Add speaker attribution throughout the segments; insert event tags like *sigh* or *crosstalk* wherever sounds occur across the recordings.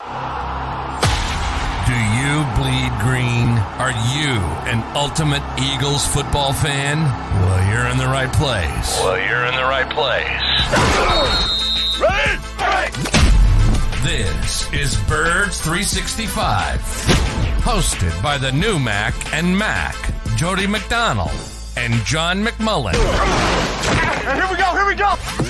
Speaker 1: Do you bleed green? Are you an ultimate Eagles football fan? Well, you're in the right place. Well, you're in the right place. Red, right. This is Birds 365, hosted by the new Mac and Mac, Jody McDonald and John McMullen.
Speaker 2: Here we go, here we go.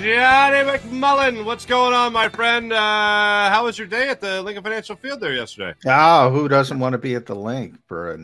Speaker 2: Johnny McMullen, what's going on, my friend? Uh, how was your day at the Lincoln Financial Field there yesterday?
Speaker 3: Oh, who doesn't want to be at the link for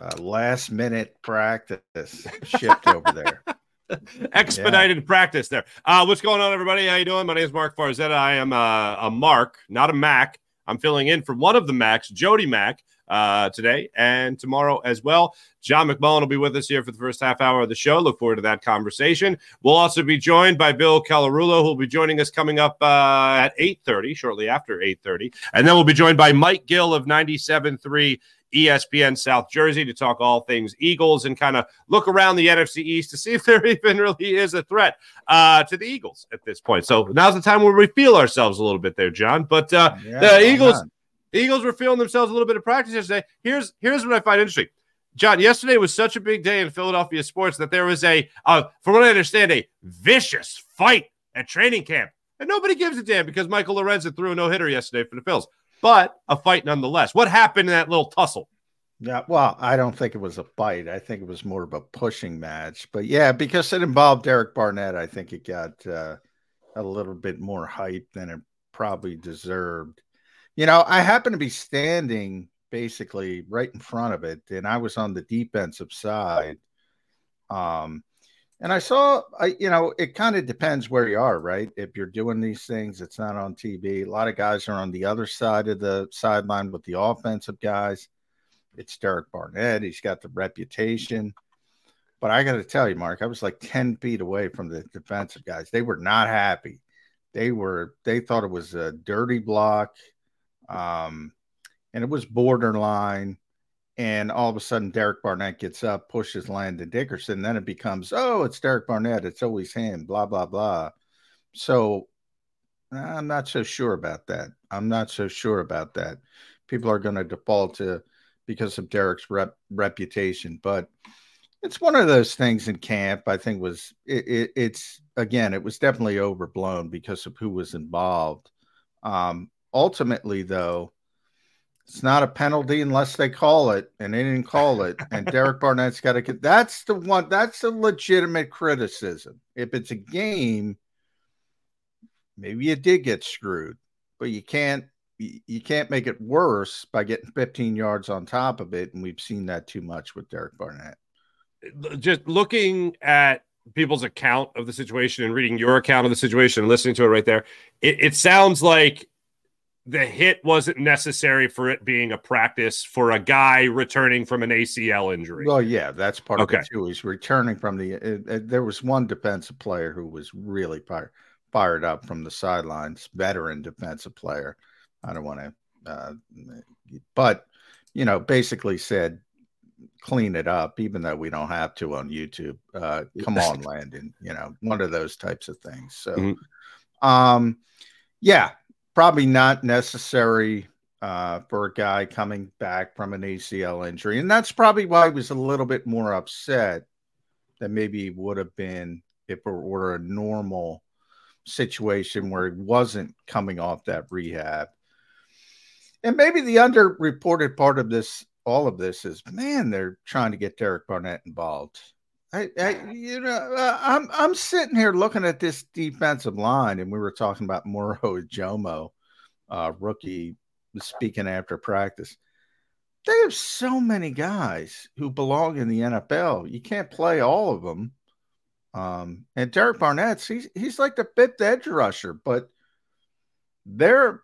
Speaker 3: a last minute practice shift over there? *laughs*
Speaker 2: Expedited yeah. practice there. Uh, what's going on, everybody? How you doing? My name is Mark Farzetta. I am uh, a Mark, not a Mac. I'm filling in for one of the Macs, Jody Mack uh, today and tomorrow as well. John McMullen will be with us here for the first half hour of the show. Look forward to that conversation. We'll also be joined by Bill Colarulo, who will be joining us coming up uh, at 8.30, shortly after 8.30. And then we'll be joined by Mike Gill of 97.3 ESPN South Jersey to talk all things Eagles and kind of look around the NFC East to see if there *laughs* even really is a threat uh, to the Eagles at this point. So now's the time where we feel ourselves a little bit there, John. But uh, yeah, the Eagles – Eagles were feeling themselves a little bit of practice yesterday. Here's here's what I find interesting. John, yesterday was such a big day in Philadelphia sports that there was a, uh, from what I understand, a vicious fight at training camp. And nobody gives a damn because Michael Lorenzen threw a no hitter yesterday for the Phils, but a fight nonetheless. What happened in that little tussle?
Speaker 3: Yeah, well, I don't think it was a fight. I think it was more of a pushing match. But yeah, because it involved Derek Barnett, I think it got uh, a little bit more hype than it probably deserved. You know, I happen to be standing basically right in front of it, and I was on the defensive side. Um, and I saw, I you know, it kind of depends where you are, right? If you're doing these things, it's not on TV. A lot of guys are on the other side of the sideline with the offensive guys. It's Derek Barnett. He's got the reputation. But I got to tell you, Mark, I was like 10 feet away from the defensive guys. They were not happy. They were, they thought it was a dirty block. Um, and it was borderline. And all of a sudden, Derek Barnett gets up, pushes Landon Dickerson. Then it becomes, oh, it's Derek Barnett. It's always him, blah, blah, blah. So I'm not so sure about that. I'm not so sure about that. People are going to default to because of Derek's rep, reputation. But it's one of those things in camp. I think was it, it, it's again, it was definitely overblown because of who was involved. Um, ultimately, though, it's not a penalty unless they call it, and they didn't call it. And Derek *laughs* Barnett's got to get that's the one that's a legitimate criticism. If it's a game, maybe you did get screwed, but you can't you can't make it worse by getting 15 yards on top of it. And we've seen that too much with Derek Barnett.
Speaker 2: Just looking at people's account of the situation and reading your account of the situation and listening to it right there, it, it sounds like the hit wasn't necessary for it being a practice for a guy returning from an ACL injury.
Speaker 3: Well, yeah, that's part okay. of it too. He's returning from the. There was one defensive player who was really fired fired up from the sidelines, veteran defensive player. I don't want to, uh, but you know, basically said, clean it up, even though we don't have to on YouTube. Uh, come on, *laughs* Landon. You know, one of those types of things. So, mm-hmm. um, yeah, probably not necessary uh, for a guy coming back from an ACL injury. And that's probably why he was a little bit more upset than maybe he would have been if it were a normal situation where he wasn't coming off that rehab. And maybe the underreported part of this, all of this, is man, they're trying to get Derek Barnett involved. I, I you know, uh, I'm I'm sitting here looking at this defensive line, and we were talking about Moro Ojomo, uh, rookie, speaking after practice. They have so many guys who belong in the NFL. You can't play all of them. Um, and Derek Barnett, he's he's like the fifth edge rusher, but they're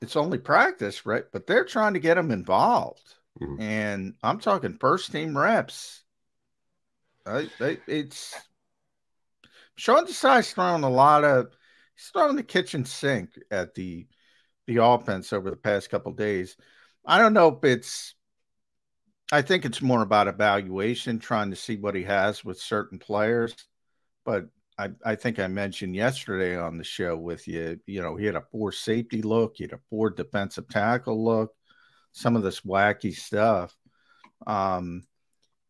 Speaker 3: it's only practice, right? But they're trying to get him involved. Mm-hmm. And I'm talking first team reps. I, I, it's Sean Desai's throwing a lot of he's throwing the kitchen sink at the the offense over the past couple days. I don't know if it's I think it's more about evaluation, trying to see what he has with certain players. But I, I think I mentioned yesterday on the show with you, you know, he had a poor safety look, he had a poor defensive tackle look, some of this wacky stuff. Um,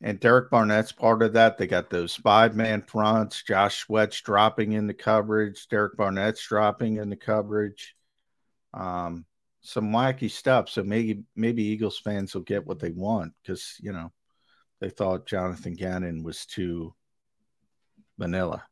Speaker 3: and Derek Barnett's part of that. They got those five man fronts, Josh Sweat's dropping in the coverage, Derek Barnett's dropping in the coverage. Um, some wacky stuff. So maybe maybe Eagles fans will get what they want because you know they thought Jonathan Gannon was too vanilla.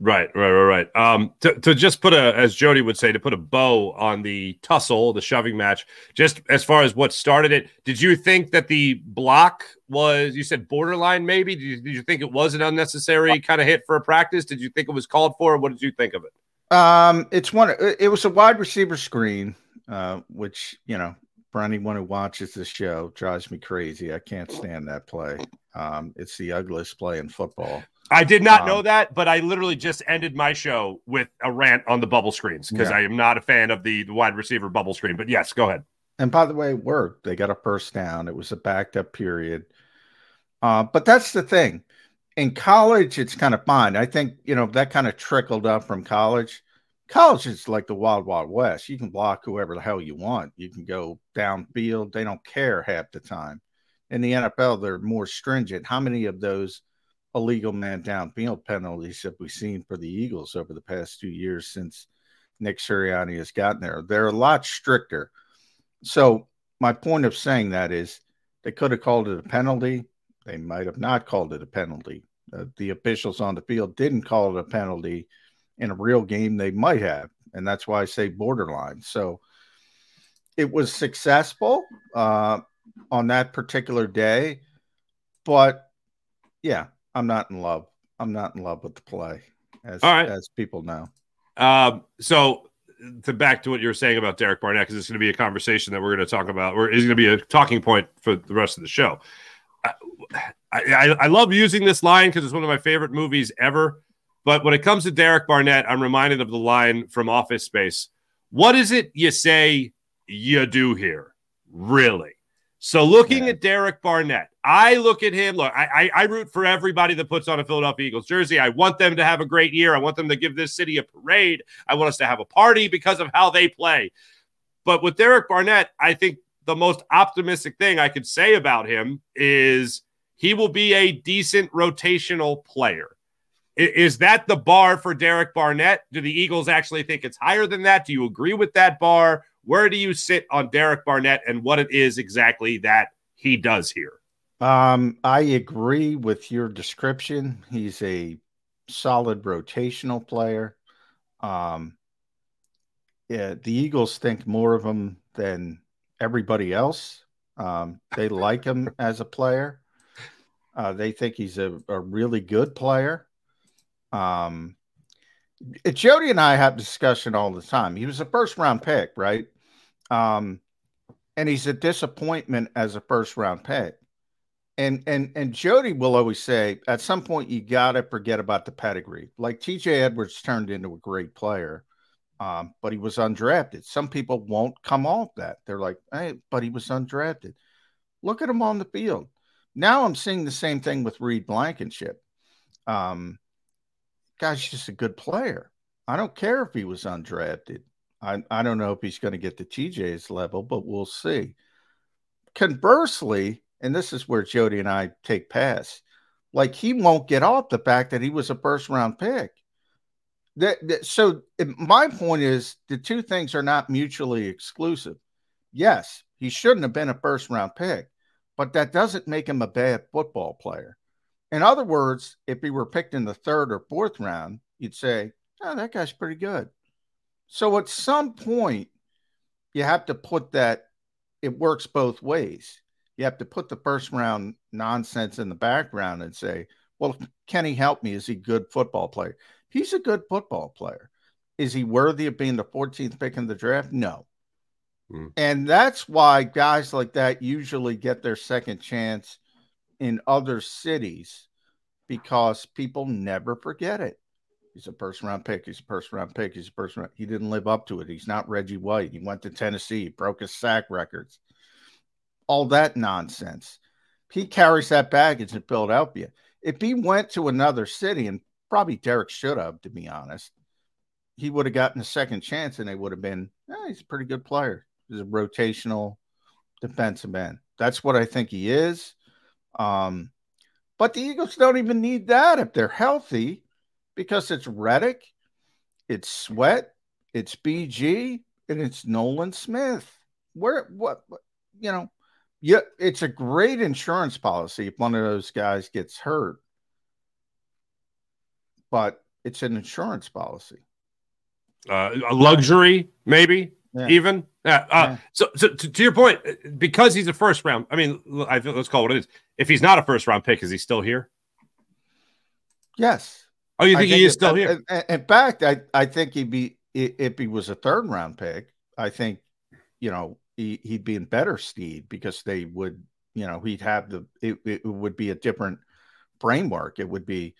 Speaker 2: Right, right, right, right. Um, to, to just put a, as Jody would say, to put a bow on the tussle, the shoving match. Just as far as what started it, did you think that the block was? You said borderline, maybe. Did you, did you think it was an unnecessary kind of hit for a practice? Did you think it was called for? What did you think of it?
Speaker 3: Um, it's one. It was a wide receiver screen. Uh, which you know, for anyone who watches the show, drives me crazy. I can't stand that play. Um, it's the ugliest play in football.
Speaker 2: I did not um, know that, but I literally just ended my show with a rant on the bubble screens because yeah. I am not a fan of the, the wide receiver bubble screen. But yes, go ahead.
Speaker 3: And by the way, it worked. They got a first down. It was a backed up period. Uh, but that's the thing. In college, it's kind of fine. I think, you know, that kind of trickled up from college college is like the wild wild west you can block whoever the hell you want you can go downfield they don't care half the time in the nfl they're more stringent how many of those illegal man down, downfield penalties that we've seen for the eagles over the past two years since nick sirianni has gotten there they're a lot stricter so my point of saying that is they could have called it a penalty they might have not called it a penalty uh, the officials on the field didn't call it a penalty in a real game, they might have. And that's why I say borderline. So it was successful uh, on that particular day. But yeah, I'm not in love. I'm not in love with the play, as, right. as people know.
Speaker 2: Um, so to back to what you were saying about Derek Barnett, because it's going to be a conversation that we're going to talk about, or is going to be a talking point for the rest of the show. I, I, I love using this line because it's one of my favorite movies ever. But when it comes to Derek Barnett, I'm reminded of the line from Office Space. What is it you say you do here? Really? So looking yeah. at Derek Barnett, I look at him. Look, I, I, I root for everybody that puts on a Philadelphia Eagles jersey. I want them to have a great year. I want them to give this city a parade. I want us to have a party because of how they play. But with Derek Barnett, I think the most optimistic thing I could say about him is he will be a decent rotational player. Is that the bar for Derek Barnett? Do the Eagles actually think it's higher than that? Do you agree with that bar? Where do you sit on Derek Barnett and what it is exactly that he does here?
Speaker 3: Um, I agree with your description. He's a solid rotational player. Um, yeah, the Eagles think more of him than everybody else. Um, they like him *laughs* as a player. Uh, they think he's a, a really good player. Um, Jody and I have discussion all the time. He was a first round pick, right? Um, and he's a disappointment as a first round pick. And and and Jody will always say, at some point you gotta forget about the pedigree. Like TJ Edwards turned into a great player, um, but he was undrafted. Some people won't come off that. They're like, hey, but he was undrafted. Look at him on the field. Now I'm seeing the same thing with Reed Blankenship. Um, guy's just a good player. I don't care if he was undrafted. I, I don't know if he's going to get to TJ's level, but we'll see. Conversely, and this is where Jody and I take pass, Like he won't get off the fact that he was a first round pick. That, that so my point is the two things are not mutually exclusive. Yes, he shouldn't have been a first round pick, but that doesn't make him a bad football player. In other words, if he were picked in the third or fourth round, you'd say, "Oh, that guy's pretty good." So at some point, you have to put that. It works both ways. You have to put the first round nonsense in the background and say, "Well, can he help me? Is he a good football player?" He's a good football player. Is he worthy of being the 14th pick in the draft? No. Mm. And that's why guys like that usually get their second chance in other cities because people never forget it. He's a first round pick. He's a first round pick. He's a first round. He didn't live up to it. He's not Reggie White. He went to Tennessee, broke his sack records, all that nonsense. He carries that baggage in Philadelphia. If he went to another city and probably Derek should have, to be honest. He would have gotten a second chance, and they would have been. Eh, he's a pretty good player. He's a rotational defensive end. That's what I think he is. Um, but the Eagles don't even need that if they're healthy, because it's Reddick, it's Sweat, it's BG, and it's Nolan Smith. Where what, what you know? Yeah, it's a great insurance policy if one of those guys gets hurt but it's an insurance policy.
Speaker 2: Uh, a luxury, maybe yeah. even. Yeah. Uh, yeah. So, so to, to, your point, because he's a first round. I mean, I let's call it what it is. If he's not a first round pick, is he still here?
Speaker 3: Yes.
Speaker 2: Oh, you think, think he is it, still here?
Speaker 3: In fact, I I think he'd be if he was a third round pick. I think you know he, he'd be in better steed because they would you know he'd have the it, it would be a different framework. It would be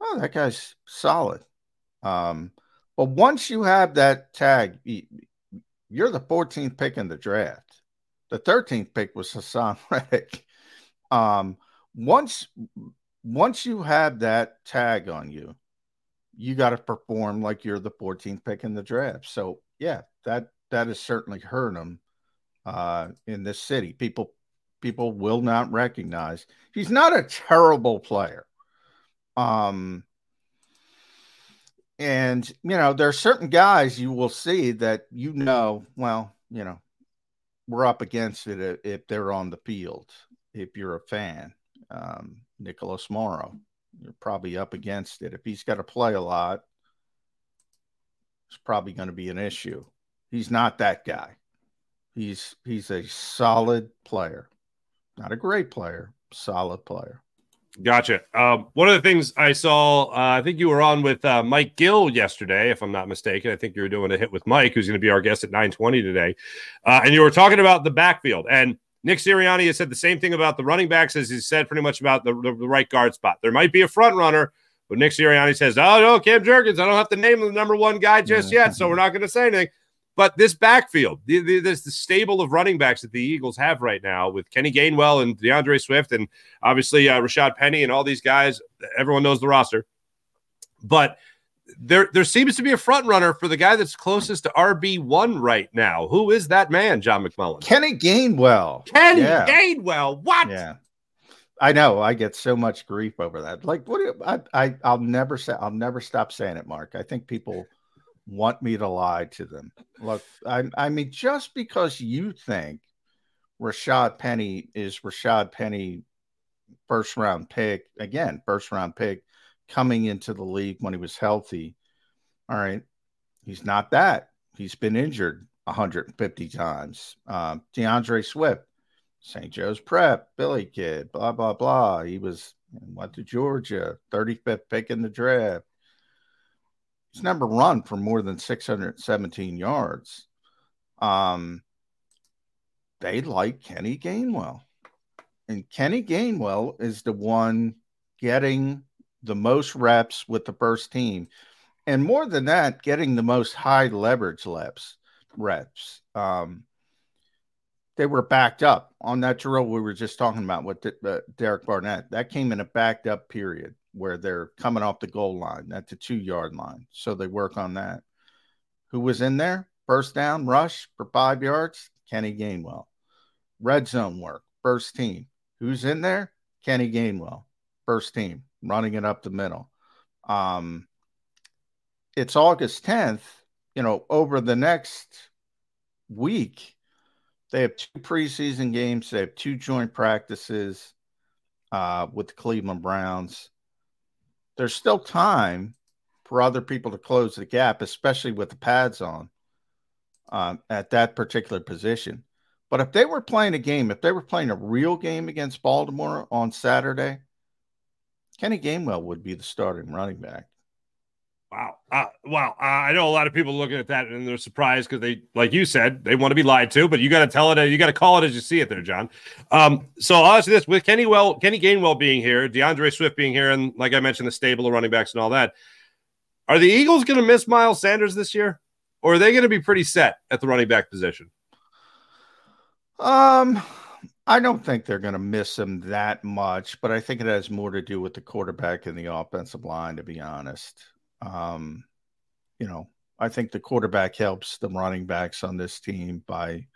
Speaker 3: oh, that guy's solid. Um, but once you have that tag, you're the 14th pick in the draft. The 13th pick was Hassan *laughs* Reddick. Um, once once you have that tag on you, you got to perform like you're the 14th pick in the draft. So yeah, that that has certainly hurt him uh, in this city. People people will not recognize he's not a terrible player. Um, and you know, there are certain guys you will see that you know, well, you know, we're up against it if they're on the field. If you're a fan, um, Nicholas Morrow, you're probably up against it. If he's got to play a lot, it's probably going to be an issue. He's not that guy. He's he's a solid player, not a great player, solid player.
Speaker 2: Gotcha. Um, one of the things I saw, uh, I think you were on with uh, Mike Gill yesterday, if I'm not mistaken. I think you were doing a hit with Mike, who's going to be our guest at 9:20 today, uh, and you were talking about the backfield. And Nick Sirianni has said the same thing about the running backs as he said pretty much about the, the, the right guard spot. There might be a front runner, but Nick Sirianni says, "Oh no, Cam Jurgens, I don't have to name the number one guy just yet, so we're not going to say anything." But this backfield, the, the, this the stable of running backs that the Eagles have right now with Kenny Gainwell and D'Andre Swift and obviously uh, Rashad Penny and all these guys, everyone knows the roster. But there there seems to be a front runner for the guy that's closest to RB one right now. Who is that man, John McMullen?
Speaker 3: Kenny Gainwell.
Speaker 2: Kenny yeah. Gainwell. What?
Speaker 3: Yeah. I know. I get so much grief over that. Like, what? I, I I'll never say. I'll never stop saying it, Mark. I think people want me to lie to them. Look, I, I mean, just because you think Rashad Penny is Rashad Penny first round pick, again, first round pick coming into the league when he was healthy. All right. He's not that. He's been injured 150 times. Um, D'Andre Swift, St. Joe's Prep, Philly Kid, blah, blah, blah. He was went to Georgia, 35th pick in the draft. He's never run for more than 617 yards. Um, they like Kenny Gainwell. And Kenny Gainwell is the one getting the most reps with the first team. And more than that, getting the most high leverage reps. reps. Um, they were backed up on that drill we were just talking about with uh, Derek Barnett. That came in a backed up period where they're coming off the goal line at the two yard line. So they work on that. Who was in there? First down rush for five yards? Kenny Gainwell. Red zone work, first team. Who's in there? Kenny Gainwell. first team, running it up the middle. Um, it's August 10th. You know, over the next week, they have two preseason games. They have two joint practices uh, with the Cleveland Browns. There's still time for other people to close the gap, especially with the pads on um, at that particular position. But if they were playing a game, if they were playing a real game against Baltimore on Saturday, Kenny Gainwell would be the starting running back.
Speaker 2: Wow. Uh, wow. Uh, I know a lot of people looking at that and they're surprised because they, like you said, they want to be lied to, but you got to tell it, you got to call it as you see it there, John. Um, so I'll ask you this with Kenny well, Kenny Gainwell being here, D'Andre Swift being here, and like I mentioned, the stable of running backs and all that. Are the Eagles going to miss Miles Sanders this year? Or are they going to be pretty set at the running back position?
Speaker 3: Um, I don't think they're going to miss him that much, but I think it has more to do with the quarterback and the offensive line, to be honest. Um, you know, I think the quarterback helps the running backs on this team by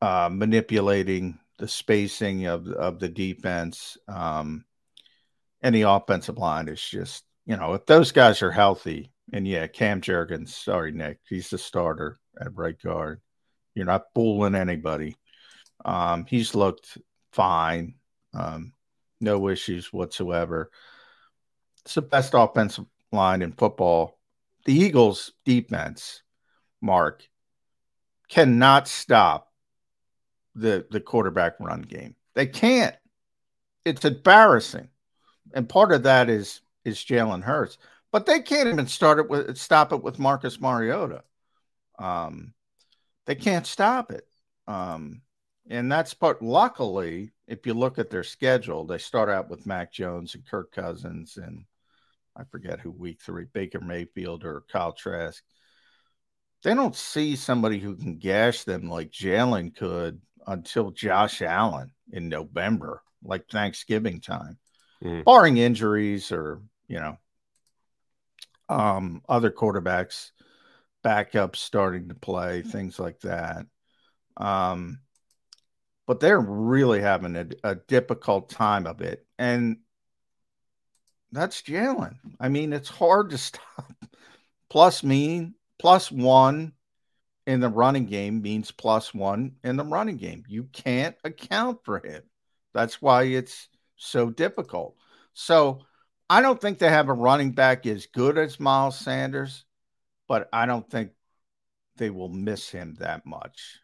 Speaker 3: uh, manipulating the spacing of of the defense. Um, and the offensive line is just, you know, if those guys are healthy, and yeah, Cam Jurgens, sorry, Nick, he's the starter at right guard. You're not fooling anybody. Um, he's looked fine, um, no issues whatsoever. It's the best offensive line in football. The Eagles' defense, Mark, cannot stop the the quarterback run game. They can't. It's embarrassing, and part of that is is Jalen Hurts, but they can't even start it with stop it with Marcus Mariota. Um, they can't stop it. Um, and that's part. Luckily, if you look at their schedule, they start out with Mac Jones and Kirk Cousins and I forget who week three, Baker Mayfield or Kyle Trask. They don't see somebody who can gash them like Jalen could until Josh Allen in November, like Thanksgiving time, mm. barring injuries or, you know, um, other quarterbacks, backups starting to play, things like that. Um, but they're really having a, a difficult time of it. And that's Jalen. I mean, it's hard to *laughs* stop. Plus mean plus one in the running game means plus one in the running game. You can't account for him. That's why it's so difficult. So I don't think they have a running back as good as Miles Sanders, but I don't think they will miss him that much.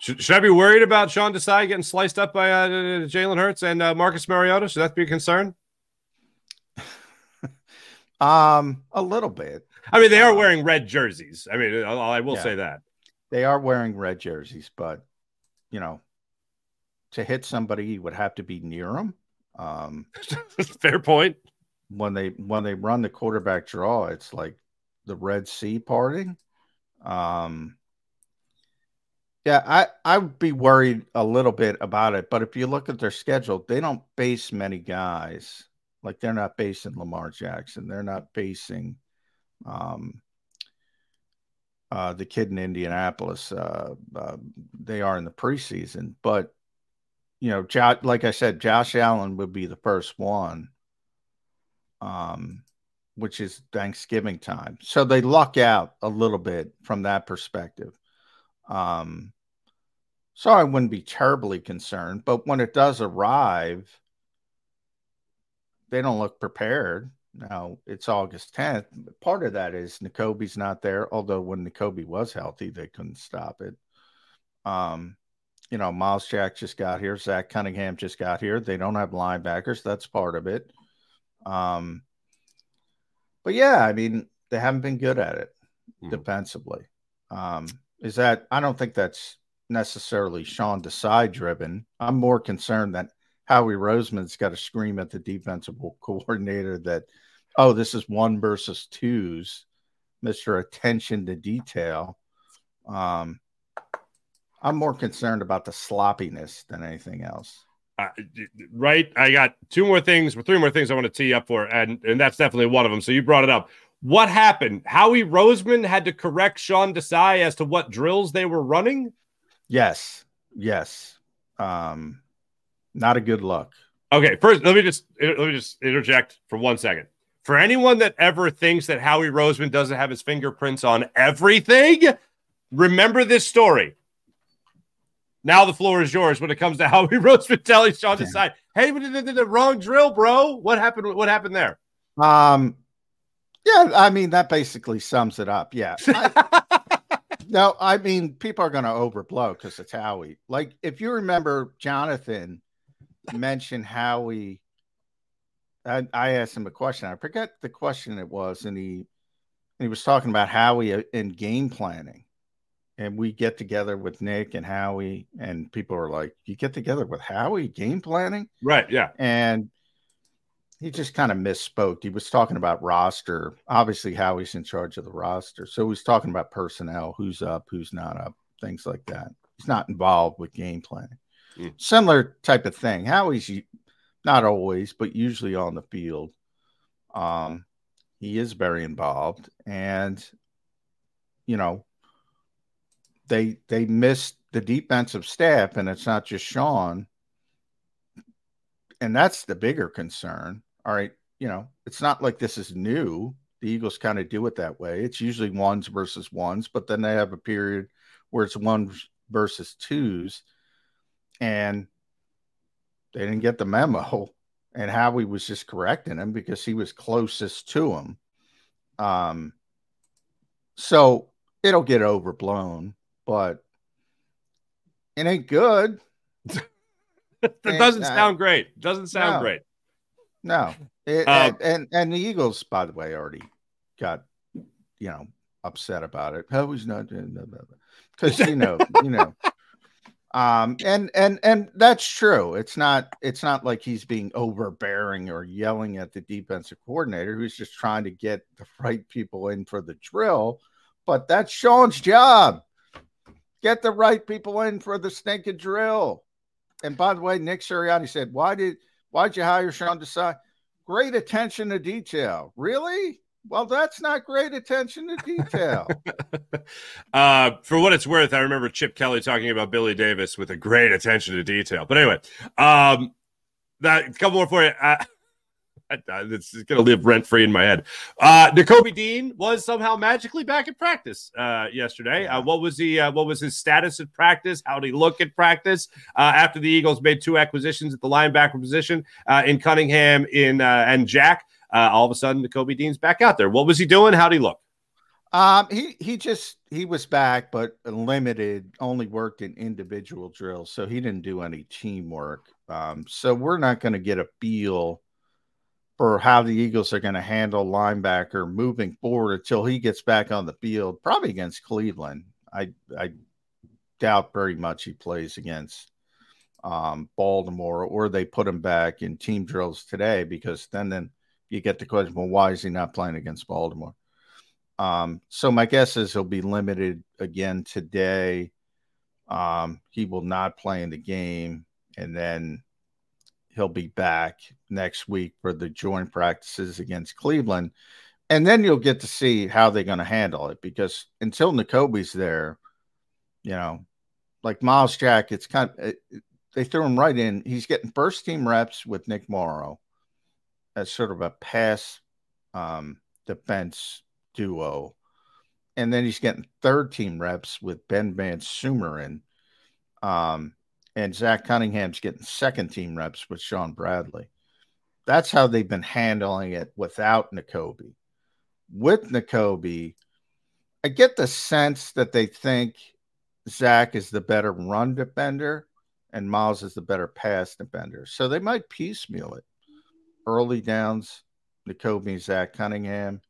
Speaker 2: Should, should I be worried about Sean Desai getting sliced up by uh, Jalen Hurts and uh, Marcus Mariota? Should that be a concern?
Speaker 3: Um, a little bit.
Speaker 2: I mean, they are um, wearing red jerseys. I mean, I, will yeah, say that
Speaker 3: they are wearing red jerseys, but you know, to hit somebody, you would have to be near them. Um, *laughs*
Speaker 2: fair point.
Speaker 3: When they when they run the quarterback draw, it's like the Red Sea parting. Um, yeah, I I would be worried a little bit about it, but if you look at their schedule, they don't base many guys like they're not basing Lamar Jackson. They're not basing um, uh, the kid in Indianapolis. Uh, uh, they are in the preseason, but you know, jo- like I said, Josh Allen would be the first one, um, which is Thanksgiving time. So they luck out a little bit from that perspective. Um, so I wouldn't be terribly concerned, but when it does arrive they don't look prepared. Now it's August 10th. Part of that is Nakobe's not there, although when Nakobe was healthy, they couldn't stop it. Um, you know, Myles Jack just got here, Zach Cunningham just got here. They don't have linebackers, that's part of it. Um, but yeah, I mean, they haven't been good at it mm. defensively. Um, is that I don't think that's necessarily Sean Desai driven. I'm more concerned that Howie Roseman's got to scream at the defensive *laughs* coordinator that, oh, this is one versus twos, Mr. Attention to Detail. Um, I'm more concerned about the sloppiness than anything else.
Speaker 2: Uh, right. I got two more things, or three more things I want to tee up for, and and that's definitely one of them. So you brought it up. What happened? Howie Roseman had to correct Sean Desai as to what drills they were running.
Speaker 3: Yes. Yes. Um, not a good look.
Speaker 2: Okay, first let me just let me just interject for one second. For anyone that ever thinks that Howie Roseman doesn't have his fingerprints on everything, remember this story. Now the floor is yours when it comes to *laughs* Howie Roseman telling Sean Desai, "Hey, we did the wrong drill, bro. What happened? What happened there?"
Speaker 3: Um, yeah, I mean that basically sums it up. Yeah. I, *laughs* no, I mean people are going to overblow because it's Howie. Like if you remember, Jonathan mentioned Howie. I, I asked him a question. I forget the question it was, and he he was talking about Howie uh, in game planning. And we get together with Nick and Howie, and people are like, "You get together with Howie game planning?"
Speaker 2: Right. Yeah.
Speaker 3: And he just kind of misspoke. He was talking about roster. Obviously, Howie's in charge of the roster. So he's talking about personnel, who's up, who's not up, things like that. He's not involved with game planning. Similar type of thing. Howie's not always, but usually on the field. Um, he is very involved. And, you know, they they missed the defensive staff, and it's not just Sean. And that's the bigger concern all right, you know, it's not like this is new. The Eagles kind of do it that way. It's usually ones versus ones, but then they have a period where it's ones versus twos. And they didn't get the memo. *laughs* And Howie was just correcting him because he was closest to him. Um, so it'll get overblown, but it ain't good. *laughs*
Speaker 2: it doesn't sound great. Doesn't sound no. great.
Speaker 3: No, it, um, and and the Eagles, by the way, already got you know upset about it. Oh, he's not doing because you know, you know. Um, and and and that's true. It's not it's not like he's being overbearing or yelling at the defensive coordinator who's just trying to get the *laughs* right people in for the drill. But that's Sean's job. Get the right people in for the stinking drill. And by the way, Nick Sirianni said, "Why did Why'd you hire Sean Desai? Great attention to detail. Really? Well, that's not great attention to detail. *laughs*
Speaker 2: uh, for what it's worth, I remember Chip Kelly talking about Billy Davis with a great attention to detail. But anyway, um, that a couple more for you. Uh, it's going to live rent free in my head. Uh, Nakobe Dean was somehow magically back at practice uh, yesterday. Uh, what was he? Uh, what was his status at practice? How did he look at practice uh, after the Eagles made two acquisitions at the linebacker position uh, in Cunningham in uh, and Jack? All of a sudden, Nakobe Dean's back out there. What was he doing? How did he look?
Speaker 3: Um, he he just he was back, but limited. Only worked in individual drills, so he didn't do any teamwork. Um, so we're not going to get a feel for how the Eagles are going to handle linebacker moving forward until he gets back on the field, probably against Cleveland. I I doubt very much he plays against um, Baltimore, or they put him back in team drills today because then then you get the question, well, why is he not playing against Baltimore? Um, so my guess is he'll be limited again today. Um, he will not play in the game, and then he'll be back next week for the joint practices against Cleveland. And then you'll get to see how they're going to handle it because until Nakobe's there, you know, like Myles Jack, it's kind of, it, they threw him right in. He's getting first team reps with Nick Morrow as sort of a pass um, defense duo. And then he's getting third team reps with Ben VanSumeren. Um, and Zach Cunningham's getting second team reps with Shaun Bradley. That's how they've been handling it without Nakobe. With Nakobe, I get the sense that they think Zach is the better run defender and Myles is the better pass defender. So they might piecemeal it. Early downs, Nakobe, Zach Cunningham,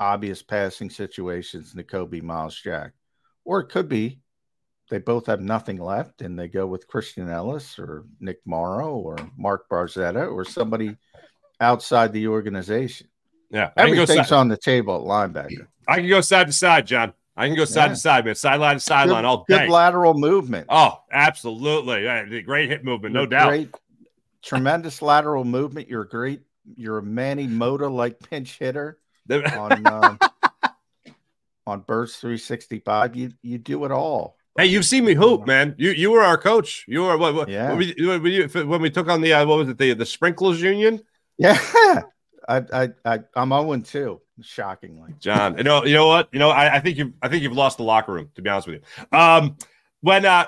Speaker 3: obvious passing situations, Nakobe, Myles Jack. Or it could be they both have nothing left and they go with Christian Ellis or Nick Morrow or Mark Farzetta or somebody outside the organization.
Speaker 2: Yeah.
Speaker 3: Everything's on the table at linebacker.
Speaker 2: I can go side to side, John. I can go side yeah. to side, man. Sideline to sideline all day.
Speaker 3: Good lateral movement.
Speaker 2: Oh, absolutely. Great hit movement, no doubt. Great,
Speaker 3: tremendous lateral movement. You're great. You're a Manny Mota like pinch hitter on *laughs* um, on Birds 365. You you do it all
Speaker 2: Hey, you've seen me hoop, man. You you were our coach. You were what? what
Speaker 3: Yeah.
Speaker 2: When we, when we, took on the uh, what was it the the sprinklers union?
Speaker 3: Yeah, *laughs* I I, I I'm 0 2, shockingly.
Speaker 2: John. You know, you know what? You know, I, I think you've I think you've lost the locker room, to be honest with you. Um when uh,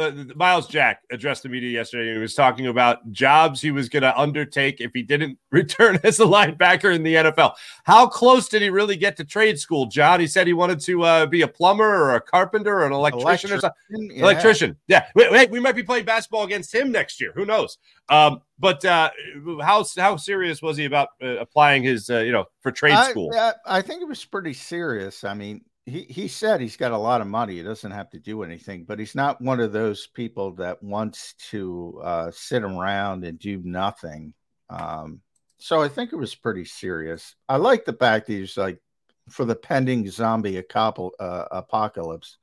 Speaker 2: uh, Myles Jack addressed the media yesterday, he was talking about jobs he was going to undertake if he didn't *laughs* return as a linebacker in the NFL. How close did he really get to trade school, John? He said he wanted to uh, be a plumber or a carpenter or an electrician, or something.
Speaker 3: yeah.
Speaker 2: Electrician. Yeah. Wait, wait, we might be playing basketball against him next year. Who knows? Um, but uh, how how serious was he about uh, applying his uh, you know for trade
Speaker 3: I,
Speaker 2: school?
Speaker 3: I, I think it was pretty serious. I mean, he, he said he's got a lot of money. He doesn't have to do anything, but he's not one of those people that wants to uh, sit around and do nothing. Um, so I think it was pretty serious. I like the fact that he's like, for the pending zombie uh, apocalypse,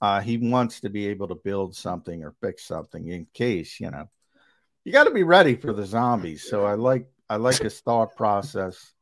Speaker 3: uh, he wants to be able to build something or fix something in case, you know, you got to be ready for the zombies. So I like, I like his thought process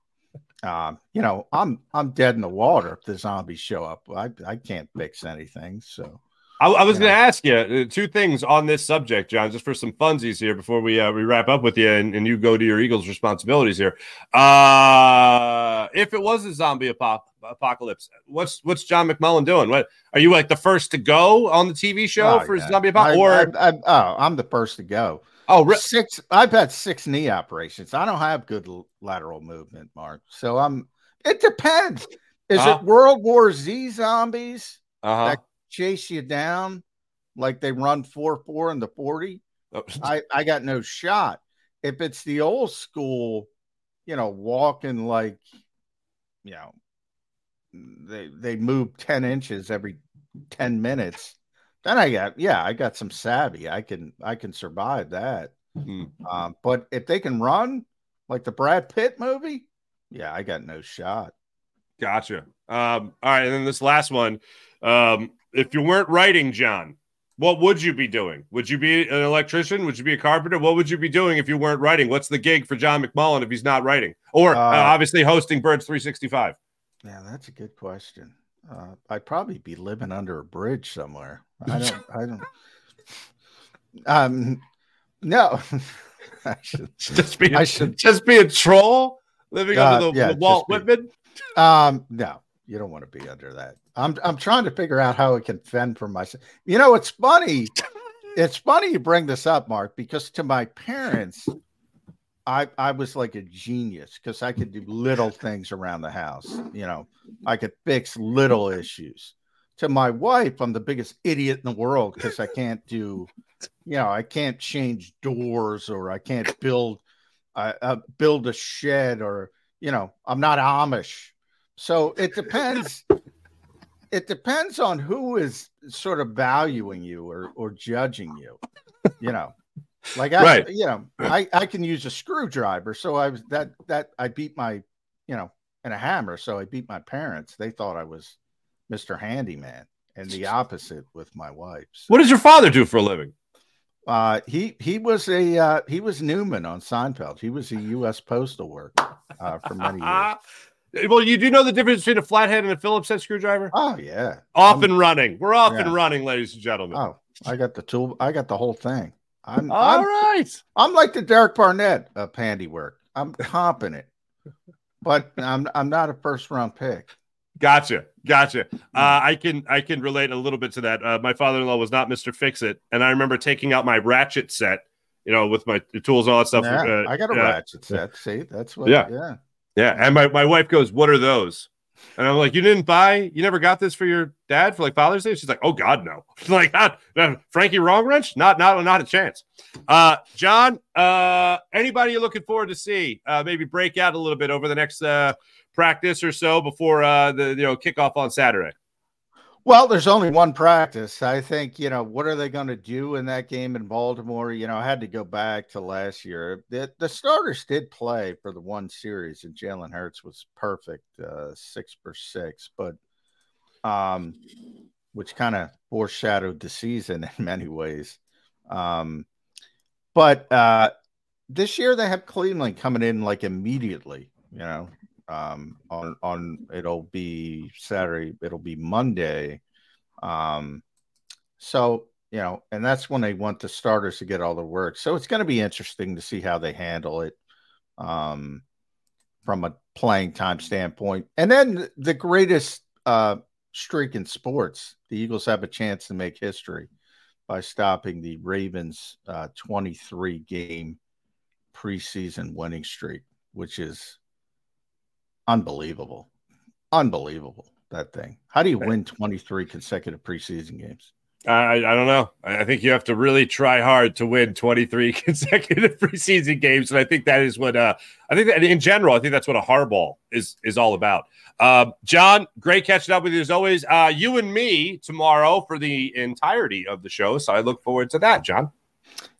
Speaker 3: um, you know, I'm I'm dead in the water if the zombies show up. I I can't fix anything. So
Speaker 2: I, I was going to ask you uh, two things on this subject, John, just for some funsies here before we uh, we wrap up with you and, and you go to your Eagles responsibilities here. Uh, if it was a zombie apo- apocalypse, what's what's John McMullen doing? What are you like the first to go on the TV show
Speaker 3: Oh,
Speaker 2: for
Speaker 3: yeah.
Speaker 2: zombie apocalypse? Or
Speaker 3: I, I, oh, I'm the first to go.
Speaker 2: Oh, re-
Speaker 3: Six. I've had six knee operations. I don't have good l- lateral movement, Mark. So I'm. It depends. Is
Speaker 2: Uh-huh.
Speaker 3: it World War Z zombies
Speaker 2: uh-huh.
Speaker 3: that chase you down like they run four four in the forty?
Speaker 2: Oh,
Speaker 3: I, I got no shot. If it's the old school, you know, walking like, you know, they they move 10 inches every 10 minutes, then I got yeah, I got some savvy. I can I can survive that.
Speaker 2: Hmm.
Speaker 3: Um, but if they can run like the Brad Pitt movie, yeah, I got no shot.
Speaker 2: Gotcha. Um, all right, and then this last one. Um, if you weren't writing, John, what would you be doing? Would you be an electrician? Would you be a carpenter? What would you be doing if you weren't writing? What's the gig for John McMullen if he's not writing? Or uh,
Speaker 3: Uh,
Speaker 2: obviously hosting Birds 365.
Speaker 3: Yeah, that's a good question. Uh, I'd probably be living under a bridge somewhere. I don't. *laughs* I don't. Um, no. *laughs* I should. *laughs*
Speaker 2: Just be
Speaker 3: I should.
Speaker 2: just be a troll living
Speaker 3: Uh,
Speaker 2: under the,
Speaker 3: yeah,
Speaker 2: the Walt
Speaker 3: be-
Speaker 2: Whitman.
Speaker 3: Um, no, you don't want to be under that. I'm. I'm trying to figure out how I can fend for myself. You know, it's funny. It's funny you bring this up, Mark, because to my parents, I I was like a genius because I could do little things around the house. You know, I could fix little issues. To my wife, I'm the biggest idiot in the world because I can't do, you know, I can't change doors or I can't build, uh, uh, build a shed or you know, I'm not Amish. So it depends. it depends on who is sort of valuing you or or judging you. You know, like I,
Speaker 2: Right.
Speaker 3: you know, *clears throat* I I can use a screwdriver. So I was that that I beat my, you know, and a hammer. So I beat my parents. They thought I was Mr. Handyman, and the opposite with my wife. So,
Speaker 2: What does your father do for a living?
Speaker 3: uh, he he was a uh, he was Newman on Seinfeld. He was a U.S. postal worker uh, for many years. *laughs*
Speaker 2: well, you do know the difference between a flathead and a Phillips head screwdriver?
Speaker 3: Oh yeah.
Speaker 2: Off
Speaker 3: I'm-
Speaker 2: and running. We're off and running, ladies and gentlemen.
Speaker 3: Oh, I got the tool. I got the whole thing. I'm
Speaker 2: All
Speaker 3: I'm,
Speaker 2: right.
Speaker 3: I'm like the Derek Barnett of handiwork. I'm competent, but I'm I'm not a first round pick.
Speaker 2: Gotcha, gotcha.
Speaker 3: Hmm.
Speaker 2: Uh, I can I can relate a little bit to that. Uh, my father-in-law was not Mister Fix It, and I remember taking out my ratchet set, you know, with my tools and all that stuff.
Speaker 3: Yeah,
Speaker 2: uh,
Speaker 3: I got a
Speaker 2: uh,
Speaker 3: ratchet set. See, that's what.
Speaker 2: Yeah.
Speaker 3: Yeah.
Speaker 2: Yeah, and my, my wife goes, "What are those?" And I'm like, "You didn't buy? You never got this for your dad for like Father's Day?" She's like, "Oh God, no!" *laughs* like, Frankie Wrong Wrench? Not not not a chance. Uh, John, uh, anybody you're looking forward to see? Uh, maybe break out a little bit over the next uh, practice or so before uh, the you know kickoff on Saturday.
Speaker 3: Well, there's only one practice. I think, you know, what are they going to do in that game in Baltimore? You know, I had to go back to last year. The, the starters did play for the one series, and Jalen Hurts was perfect, uh, six for six, but um, which kind of foreshadowed the season *laughs* in many ways. Um, but uh, this year they have Cleveland coming in like immediately, you know, um on on it'll be saturday it'll be monday um So, you know, and that's when they want the starters to get all the work. So it's going to be interesting to see how they handle it um, from a playing time standpoint. And then the greatest uh, streak in sports, the Eagles have a chance to make history by stopping the Ravens' uh, 23 game preseason winning streak, which is unbelievable. Unbelievable, that thing. How do you win 23 consecutive preseason games?
Speaker 2: I, I don't know. I think you have to really try hard to win 23 *laughs* consecutive preseason games, and I think that is what uh, I think that in general, I think that's what a hardball is is all about. Uh, John, great catching up with you as always. Uh, you and me tomorrow for the entirety of the show, so I look forward to that, John.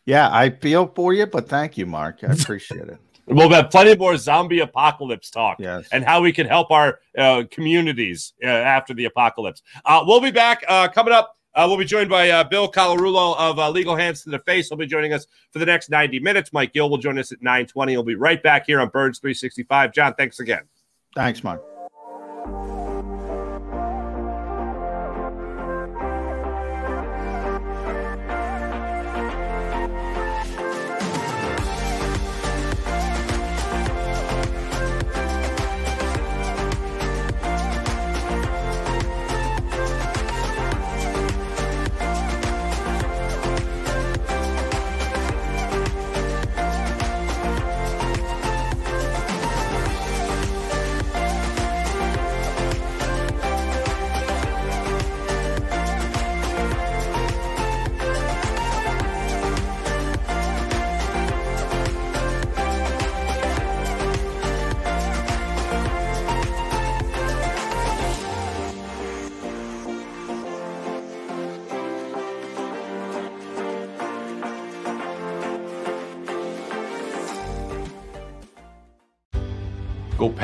Speaker 3: Yeah, I feel for you, but thank you, Mark. I appreciate it. *laughs*
Speaker 2: We'll have plenty more zombie apocalypse talk
Speaker 3: yes.
Speaker 2: and how we can help our uh, communities uh, after the apocalypse. Uh, we'll be back uh, coming up. Uh, we'll be joined by uh, Bill Colarulo of uh, Legal Hands to the Face. He'll be joining us for the next 90 minutes. Mike Gill will join us at 920. He'll be right back here on Birds 365. John, thanks again.
Speaker 3: Thanks, Mark.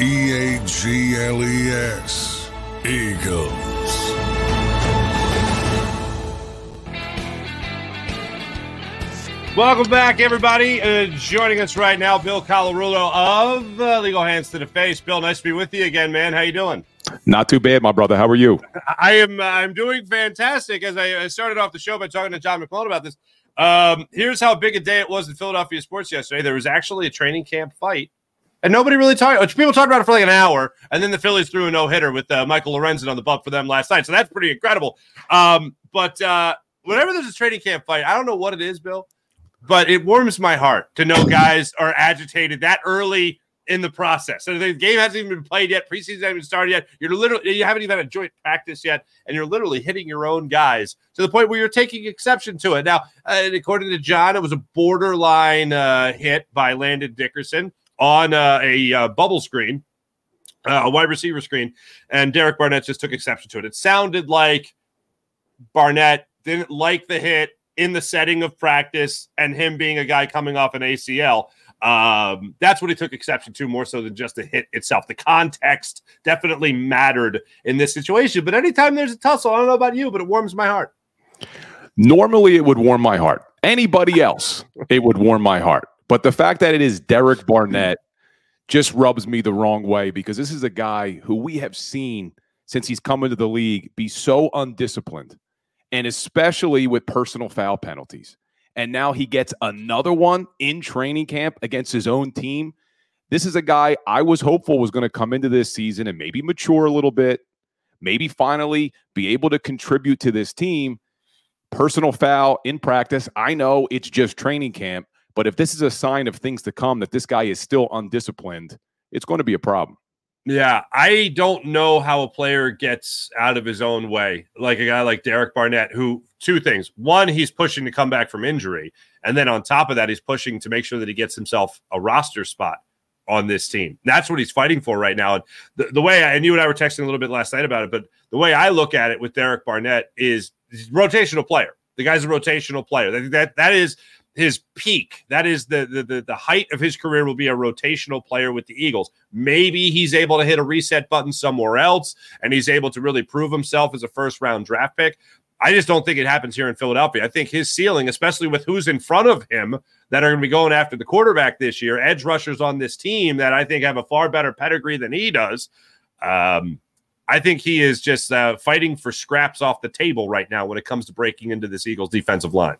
Speaker 4: E A G L E S. Eagles.
Speaker 2: Welcome back, everybody. Uh, joining us right now, Bill Colarulo of uh, Legal Hands to the Face. Bill, nice to be with you again, man. How you doing?
Speaker 5: Not too bad, my brother. How are you?
Speaker 2: I am. Uh, I'm doing fantastic. As I, I started off the show by talking to John McMullen about this. Um, here's how big a day it was in Philadelphia sports yesterday. There was actually a training camp fight, and nobody really talked. People talked about it for like an hour, and then the Phillies threw a no hitter with uh, Michael Lorenzen on the bump for them last night. So that's pretty incredible. Um, but uh, whenever there's a training camp fight, I don't know what it is, Bill, but it warms my heart to know guys are agitated that early in the process. So the game hasn't even been played yet. Preseason hasn't even started yet. You're literally you haven't even had a joint practice yet, and you're literally hitting your own guys to the point where you're taking exception to it. Now, uh, according to John, it was a borderline uh, hit by Landon Dickerson on uh, a uh, bubble screen. uh, a wide receiver screen, and Derek Barnett just took exception to it. It sounded like Barnett didn't like the hit in the setting of practice, and him being a guy coming off an ACL. Um, that's what he took exception to more so than just the hit itself. The context definitely mattered in this situation. But anytime there's a tussle, I don't know about you, but it warms my heart.
Speaker 5: Normally, it would warm my heart. Anybody else, it would warm my heart. But the fact that it is Derek hmm. Barnett just rubs me the wrong way because this is a guy who we have seen since he's come into the league be so undisciplined, and especially with personal foul penalties. And now he gets another one in training camp against his own team. This is a guy I was hopeful was going to come into this season and maybe mature a little bit, maybe finally be able to contribute to this team. Personal foul in practice. I know it's just training camp, but if this is a sign of things to come that this guy is still undisciplined, it's going to be a problem.
Speaker 2: Yeah, I don't know how a player gets out of his own way, like a guy like Derek Barnett, who two things. One, he's pushing to come back from injury. And then on top of that, he's pushing to make sure that he gets himself a roster spot on this team. That's what he's fighting for right now. And the, the way I, and you and I were texting a little bit last night about it, but the way I look at it with Derek Barnett is rotational player. The guy's a rotational player. That, that, that is his peak. That is the, the, the the height of his career will be a rotational player with the Eagles. Maybe he's able to hit a reset button somewhere else, and he's able to really prove himself as a first round draft pick. I just don't think it happens here in Philadelphia. I think his ceiling, especially with who's in front of him that are going to be going after the quarterback this year, edge rushers on this team that I think have a far better pedigree than he does. Um, I think he is just uh, fighting for scraps off the table right now when it comes to breaking into this Eagles defensive line.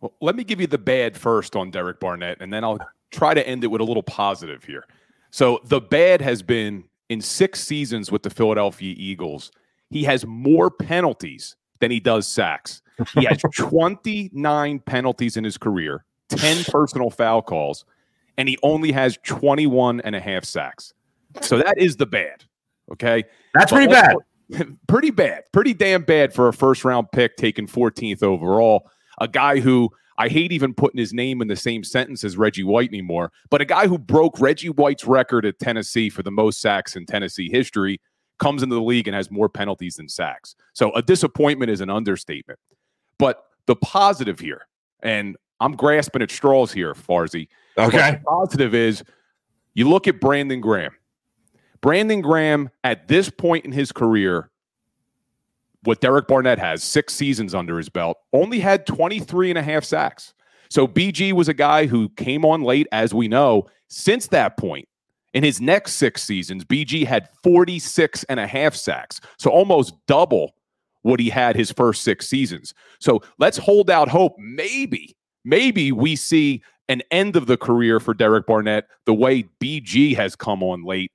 Speaker 5: Well, let me give you the bad first on Derek Barnett, and then I'll try to end it with a little positive here. So the bad has been in six seasons with the Philadelphia Eagles, he has more penalties than he does sacks. He has *laughs* 29 penalties in his career, 10 personal foul calls, and he only has 21 and a half sacks. So that is the bad. Okay.
Speaker 2: That's but pretty bad. *laughs*
Speaker 5: pretty bad. Pretty damn bad for a first round pick taken 14th overall. A guy who I hate even putting his name in the same sentence as Reggie White anymore, but a guy who broke Reggie White's record at Tennessee for the most sacks in Tennessee history comes into the league and has more penalties than sacks. So a disappointment is an understatement. But the positive here, and I'm grasping at straws here, Farzy.
Speaker 2: Okay.
Speaker 5: positive is you look at Brandon Graham. Brandon Graham, at this point in his career, what Derek Barnett has, six seasons under his belt, only had 23 and a half sacks. So BG was a guy who came on late, as we know. Since that point, in his next six seasons, BG had 46 and a half sacks. So almost double what he had his first six seasons. So let's hold out hope. Maybe, maybe we see an end of the career for Derek Barnett the way BG has come on late.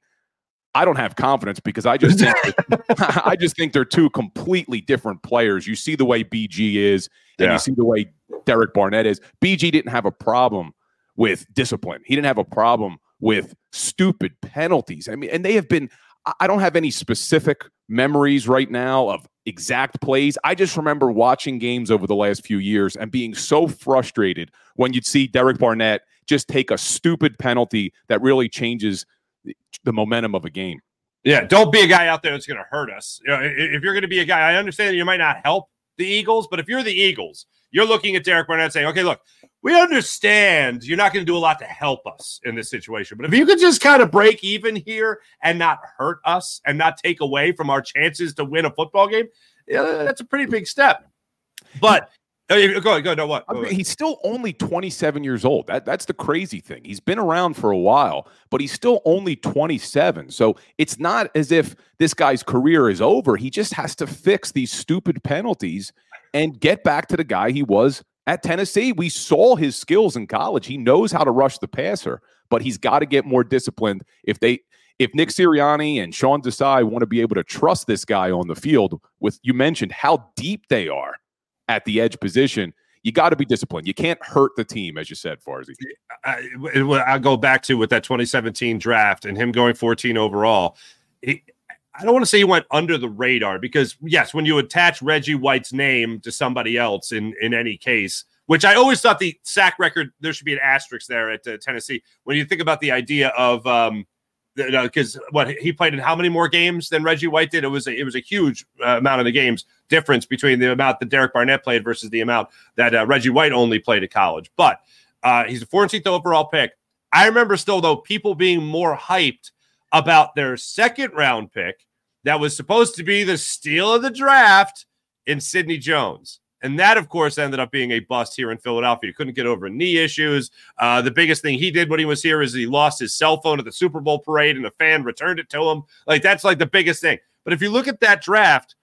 Speaker 5: I don't have confidence because I just think *laughs* *laughs* I just think they're two completely different players. You see the way BG is, and yeah. you see the way Derek Barnett is. BG didn't have a problem with discipline. He didn't have a problem with stupid penalties. I mean, and they have been, I don't have any specific memories right now of exact plays. I just remember watching games over the last few years and being so frustrated when you'd see Derek Barnett just take a stupid penalty that really changes the momentum of a game.
Speaker 2: Yeah, don't be a guy out there that's going to hurt us. You know, if you're going to be a guy, I understand you might not help the Eagles, but if you're the Eagles, you're looking at Derek Barnett saying, okay, look, we understand you're not going to do a lot to help us in this situation. But if you could just kind of break even here and not hurt us and not take away from our chances to win a football game, yeah, that's a pretty big step. But oh, go ahead, go No, what?
Speaker 5: He's still only 27 years old. That that's the crazy thing. He's been around for a while, but he's still only 27. So it's not as if this guy's career is over. He just has to fix these stupid penalties and get back to the guy he was at Tennessee. We saw his skills in college. He knows how to rush the passer, but he's got to get more disciplined. If they if Nick Sirianni and Sean Desai want to be able to trust this guy on the field, with you mentioned how deep they are at the edge position, you got to be disciplined. You can't hurt the team, as you said, Farzy.
Speaker 2: I, I go back to with that 2017 draft and him going 14 overall. I don't want to say he went under the radar because yes, when you attach Reggie White's name to somebody else in in any case, which I always thought the sack record there should be an asterisk there at uh, Tennessee. When you think about the idea of um, because what he played in how many more games than Reggie White did? It was a, it was a huge uh, amount of the games difference between the amount that Derek Barnett played versus the amount that uh, Reggie White only played at college. But uh, he's a 14th overall pick. I remember still though people being more hyped about their second round pick that was supposed to be the steal of the draft in Sidney Jones. And that, of course, ended up being a bust here in Philadelphia. He couldn't get over knee issues. Uh, the biggest thing he did when he was here is he lost his cell phone at the Super Bowl parade and a fan returned it to him. Like, that's like the biggest thing. But if you look at that draft,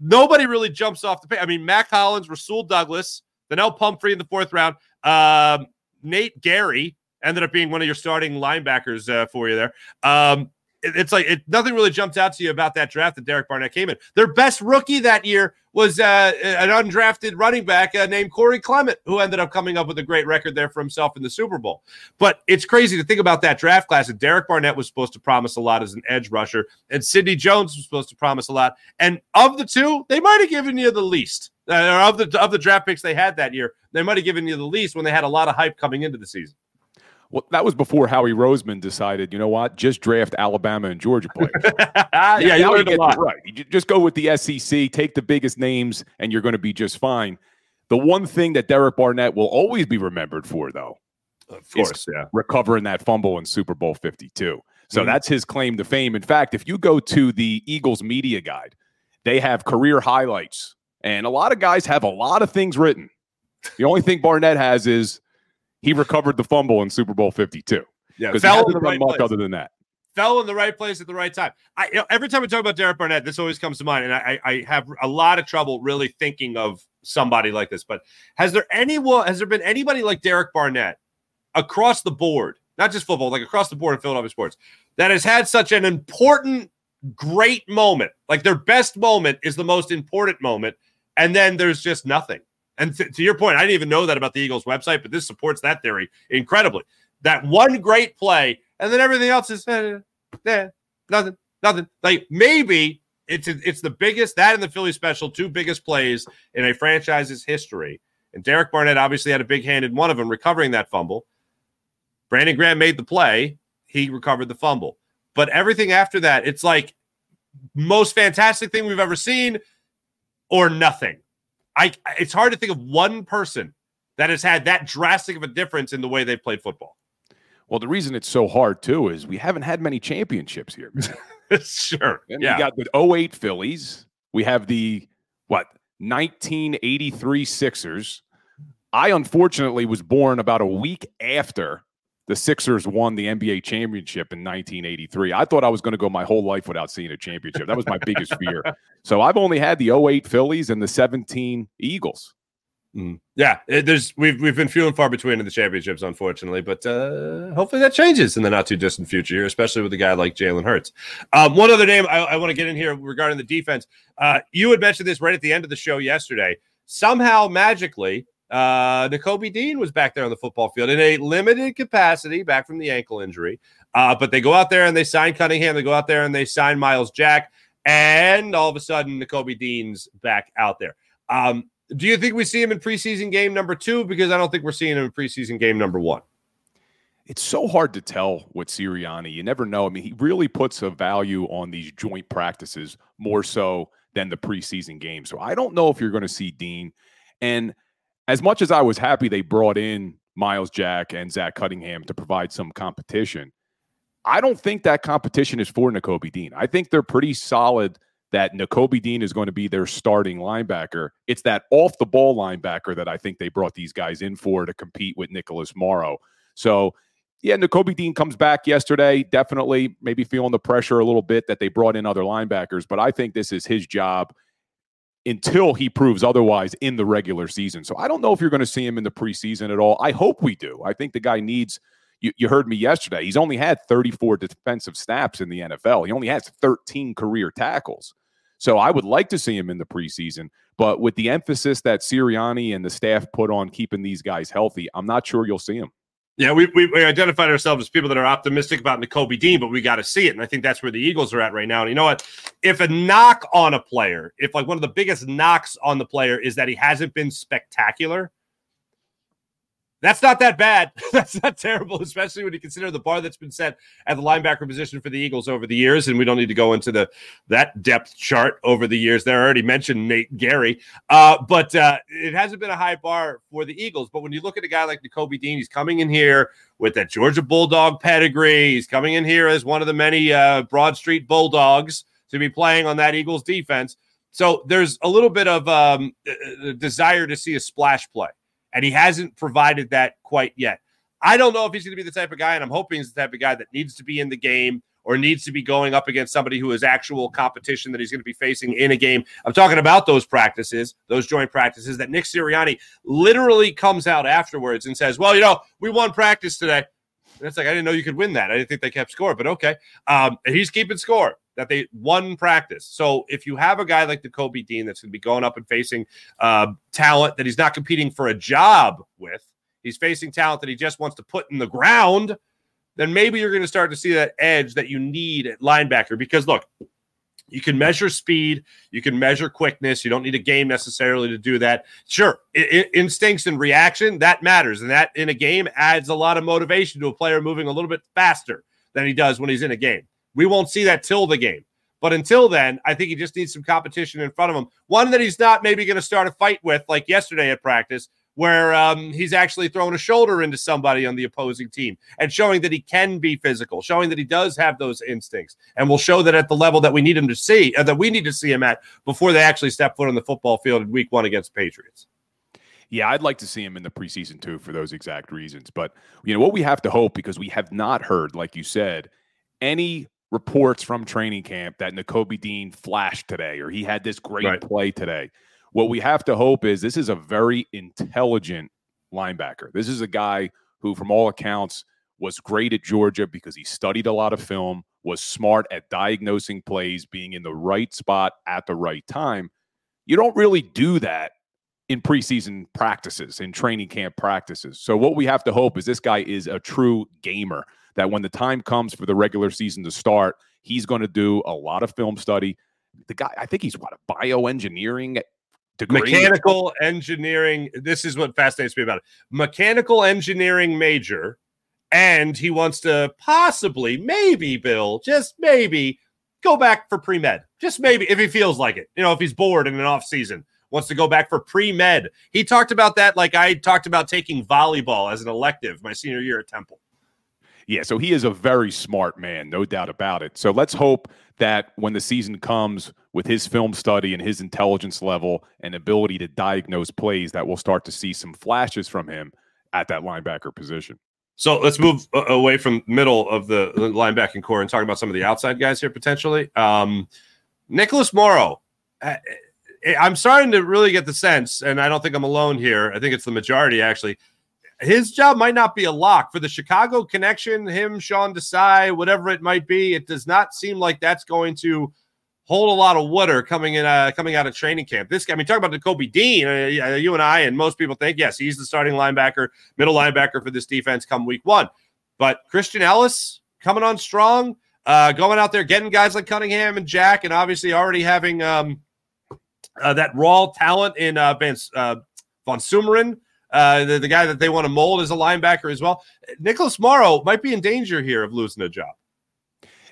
Speaker 2: nobody really jumps off the page. I mean, Mack Hollins, Rasul Douglas, Donnel Pumphrey in the fourth round, um, Nate Gerry ended up being one of your starting linebackers uh, for you there. Um, it's like it, nothing really jumped out to you about that draft that Derek Barnett came in. Their best rookie that year was uh, an undrafted running back uh, named Corey Clement, who ended up coming up with a great record there for himself in the Super Bowl. But it's crazy to think about that draft class. And Derek Barnett was supposed to promise a lot as an edge rusher, and Sidney Jones was supposed to promise a lot. And of the two, they might have given you the least. Uh, of the of the draft picks they had that year, they might have given you the least when they had a lot of hype coming into the season.
Speaker 5: Well, that was before Howie Roseman decided, you know what, just draft Alabama and Georgia players. *laughs* yeah,
Speaker 2: yeah, you learned a lot.
Speaker 5: Right. You just go with the SEC, take the biggest names, and you're going to be just fine. The one thing that Derek Barnett will always be remembered for, though,
Speaker 2: of course, yeah,
Speaker 5: recovering that fumble in Super Bowl 52. So mm-hmm. that's his claim to fame. In fact, if you go to the Eagles media guide, they have career highlights, and a lot of guys have a lot of things written. The only thing Barnett has is he recovered the fumble in Super Bowl 52.
Speaker 2: Yeah,
Speaker 5: because fell in the right much place. other than that.
Speaker 2: Fell in the right place at the right time. I you know, every time we talk about Derek Barnett, this always comes to mind, and I, I have a lot of trouble really thinking of somebody like this. But has there anyone has there been anybody like Derek Barnett across the board, not just football, like across the board in Philadelphia sports, that has had such an important, great moment? Like their best moment is the most important moment, and then there's just nothing. And th- to your point, I didn't even know that about the Eagles website, but this supports that theory incredibly. That one great play, and then everything else is eh, nothing, nothing. Like maybe it's it's the biggest that and the Philly special, two biggest plays in a franchise's history. And Derek Barnett obviously had a big hand in one of them, recovering that fumble. Brandon Graham made the play; he recovered the fumble. But everything after that, it's like most fantastic thing we've ever seen, or nothing. I it's hard to think of one person that has had that drastic of a difference in the way they played football.
Speaker 5: Well, the reason it's so hard too is we haven't had many championships here. *laughs*
Speaker 2: sure.
Speaker 5: And yeah. We got the 08 Phillies. We have the what 1983 Sixers. I unfortunately was born about a week after the Sixers won the NBA championship in 1983. I thought I was going to go my whole life without seeing a championship. That was my biggest fear. So I've only had the 08 Phillies and the 17 Eagles.
Speaker 2: Mm. Yeah, it, there's we've we've been few and far between in the championships, unfortunately, but uh, hopefully that changes in the not too distant future here, especially with a guy like Jalen Hurts. Um, one other name I, I want to get in here regarding the defense. Uh, you had mentioned this right at the end of the show yesterday. Somehow, magically, uh, Nakobe Dean was back there on the football field in a limited capacity, back from the ankle injury. Uh, but they go out there and they sign Cunningham. They go out there and they sign Myles Jack, and all of a sudden, Nakobe Dean's back out there. Um, do you think we see him in preseason game number two? Because I don't think we're seeing him in preseason game number one.
Speaker 5: It's so hard to tell with Sirianni. You never know. I mean, he really puts a value on these joint practices more so than the preseason game. So I don't know if you're going to see Dean. And as much as I was happy they brought in Myles Jack and Zach Cunningham to provide some competition, I don't think that competition is for Nakobe Dean. I think they're pretty solid that Nakobe Dean is going to be their starting linebacker. It's that off the ball linebacker that I think they brought these guys in for to compete with Nicholas Morrow. So, yeah, Nakobe Dean comes back yesterday. Definitely, maybe feeling the pressure a little bit that they brought in other linebackers, but I think this is his job until he proves otherwise in the regular season. So I don't know if you're going to see him in the preseason at all. I hope we do. I think the guy needs. You, you heard me yesterday. He's only had 34 defensive snaps in the NFL. He only has 13 career tackles. So I would like to see him in the preseason. But with the emphasis that Sirianni and the staff put on keeping these guys healthy, I'm not sure you'll see him.
Speaker 2: Yeah, we, we, we, identified ourselves as people that are optimistic about Nakobe Dean, but we got to see it. And I think that's where the Eagles are at right now. And you know what? If a knock on a player, if like one of the biggest knocks on the player is that he hasn't been spectacular, That's not that bad. *laughs* that's not terrible, especially when you consider the bar that's been set at the linebacker position for the Eagles over the years. And we don't need to go into the that depth chart over the years. There I already mentioned Nate Gerry, uh, but uh, it hasn't been a high bar for the Eagles. But when you look at a guy like Nakobe Dean, he's coming in here with that Georgia Bulldog pedigree. He's coming in here as one of the many uh, Broad Street Bulldogs to be playing on that Eagles defense. So there's a little bit of um, desire to see a splash play and he hasn't provided that quite yet. I don't know if he's going to be the type of guy, and I'm hoping he's the type of guy that needs to be in the game or needs to be going up against somebody who is actual competition that he's going to be facing in a game. I'm talking about those practices, those joint practices that Nick Sirianni literally comes out afterwards and says, Well, you know, we won practice today. And it's like, I didn't know you could win that. I didn't think they kept score, but okay. Um, and he's keeping score that they won practice. So if you have a guy like Nakobe Dean that's going to be going up and facing uh, talent that he's not competing for a job with, he's facing talent that he just wants to put in the ground, then maybe you're going to start to see that edge that you need at linebacker. Because look, you can measure speed, you can measure quickness. You don't need a game necessarily to do that. Sure, instincts and reaction that matters, and that in a game adds a lot of motivation to a player moving a little bit faster than he does when he's in a game. We won't see that till the game. But until then, I think he just needs some competition in front of him. One that he's not maybe going to start a fight with, like yesterday at practice, where um, he's actually throwing a shoulder into somebody on the opposing team and showing that he can be physical, showing that he does have those instincts, and will show that at the level that we need him to see, uh, that we need to see him at before they actually step foot on the football field in Week One against Patriots.
Speaker 5: Yeah, I'd like to see him in the preseason too for those exact reasons. But you know what we have to hope because we have not heard, like you said, any reports from training camp that Nakobe Dean flashed today or he had this great right. play today. What we have to hope is this is a very intelligent linebacker. This is a guy who, from all accounts, was great at Georgia because he studied a lot of film, was smart at diagnosing plays, being in the right spot at the right time. You don't really do that in preseason practices, in training camp practices. So, what we have to hope is this guy is a true gamer that when the time comes for the regular season to start, he's going to do a lot of film study. The guy, I think he's what a bioengineering degree.
Speaker 2: Mechanical engineering. This is what fascinates me about it. Mechanical engineering major, and he wants to possibly, maybe, Bill, just maybe, go back for pre med. Just maybe, if he feels like it. You know, if he's bored in an off season wants to go back for pre med. He talked about that like I talked about taking volleyball as an elective my senior year at Temple.
Speaker 5: Yeah, so he is a very smart man, no doubt about it. So let's hope that when the season comes with his film study and his intelligence level and ability to diagnose plays, that we'll start to see some flashes from him at that linebacker position.
Speaker 2: So let's move away from middle of the linebacking corps and talk about some of the outside guys here potentially. Um, Nicholas Morrow. Uh, I'm starting to really get the sense, and I don't think I'm alone here. I think it's the majority actually his job might not be a lock for the Chicago connection, him, Sean Desai, whatever it might be. It does not seem like that's going to hold a lot of water coming in, uh, coming out of training camp. This guy, I mean, talk about Nakobe Dean. Uh, you and I and most people think yes, he's the starting linebacker, middle linebacker for this defense come week one. But Christian Ellis coming on strong, uh, going out there getting guys like Cunningham and Jack, and obviously already having um, uh, that raw talent in uh, ben, uh, VanSumeren uh, the, the guy that they want to mold as a linebacker as well. Nicholas Morrow might be in danger here of losing a job.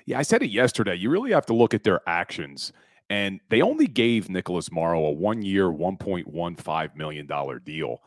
Speaker 5: Yeah, I said it yesterday. You really have to look at their actions. And they only gave Nicholas Morrow a one year, $1.15 million deal.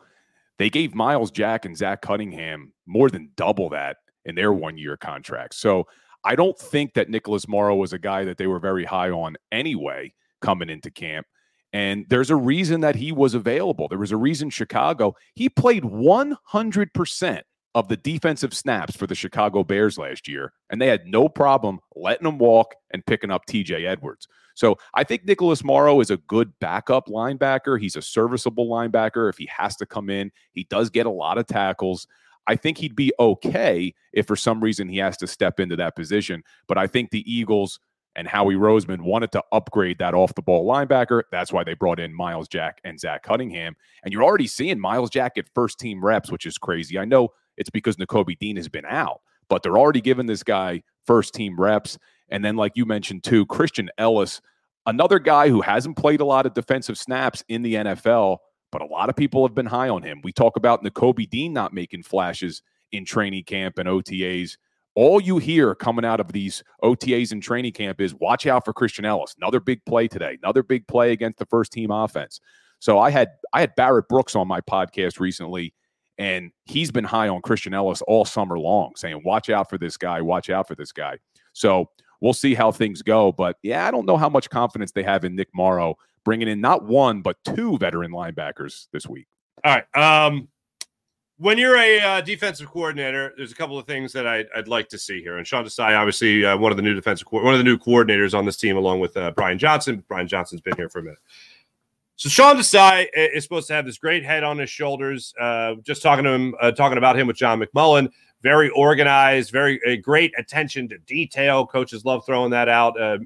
Speaker 5: They gave Myles Jack and Zach Cunningham more than double that in their one year contracts. So I don't think that Nicholas Morrow was a guy that they were very high on anyway coming into camp. And there's a reason that he was available. There was a reason Chicago, he played 100% of the defensive snaps for the Chicago Bears last year, and they had no problem letting him walk and picking up TJ Edwards. So I think Nicholas Morrow is a good backup linebacker. He's a serviceable linebacker. If he has to come in, he does get a lot of tackles. I think he'd be okay if for some reason he has to step into that position. But I think the Eagles and Howie Roseman wanted to upgrade that off the ball linebacker. That's why they brought in Myles Jack and Zach Cunningham. And you're already seeing Myles Jack at first team reps, which is crazy. I know it's because Nakobe Dean has been out, but they're already giving this guy first team reps. And then, like you mentioned too, Christian Ellis, another guy who hasn't played a lot of defensive snaps in the NFL, but a lot of people have been high on him. We talk about Nakobe Dean not making flashes in training camp and OTAs. All you hear coming out of these OTAs and training camp is watch out for Christian Ellis. Another big play today. Another big play against the first team offense. So I had I had Barrett Brooks on my podcast recently, and he's been high on Christian Ellis all summer long, saying watch out for this guy, watch out for this guy. So we'll see how things go. But yeah, I don't know how much confidence they have in Nick Morrow bringing in not one but two veteran linebackers this week.
Speaker 2: All right. Um, when you're a uh, defensive coordinator, there's a couple of things that I'd, I'd like to see here. And Sean Desai, obviously, uh, one of the new defensive, co- one of the new coordinators on this team, along with uh, Brian Johnson. Brian Johnson's been here for a minute. So Sean Desai is supposed to have this great head on his shoulders. Uh, just talking to him, uh, talking about him with John McMullen. Very organized, very great attention to detail. Coaches love throwing that out. Uh,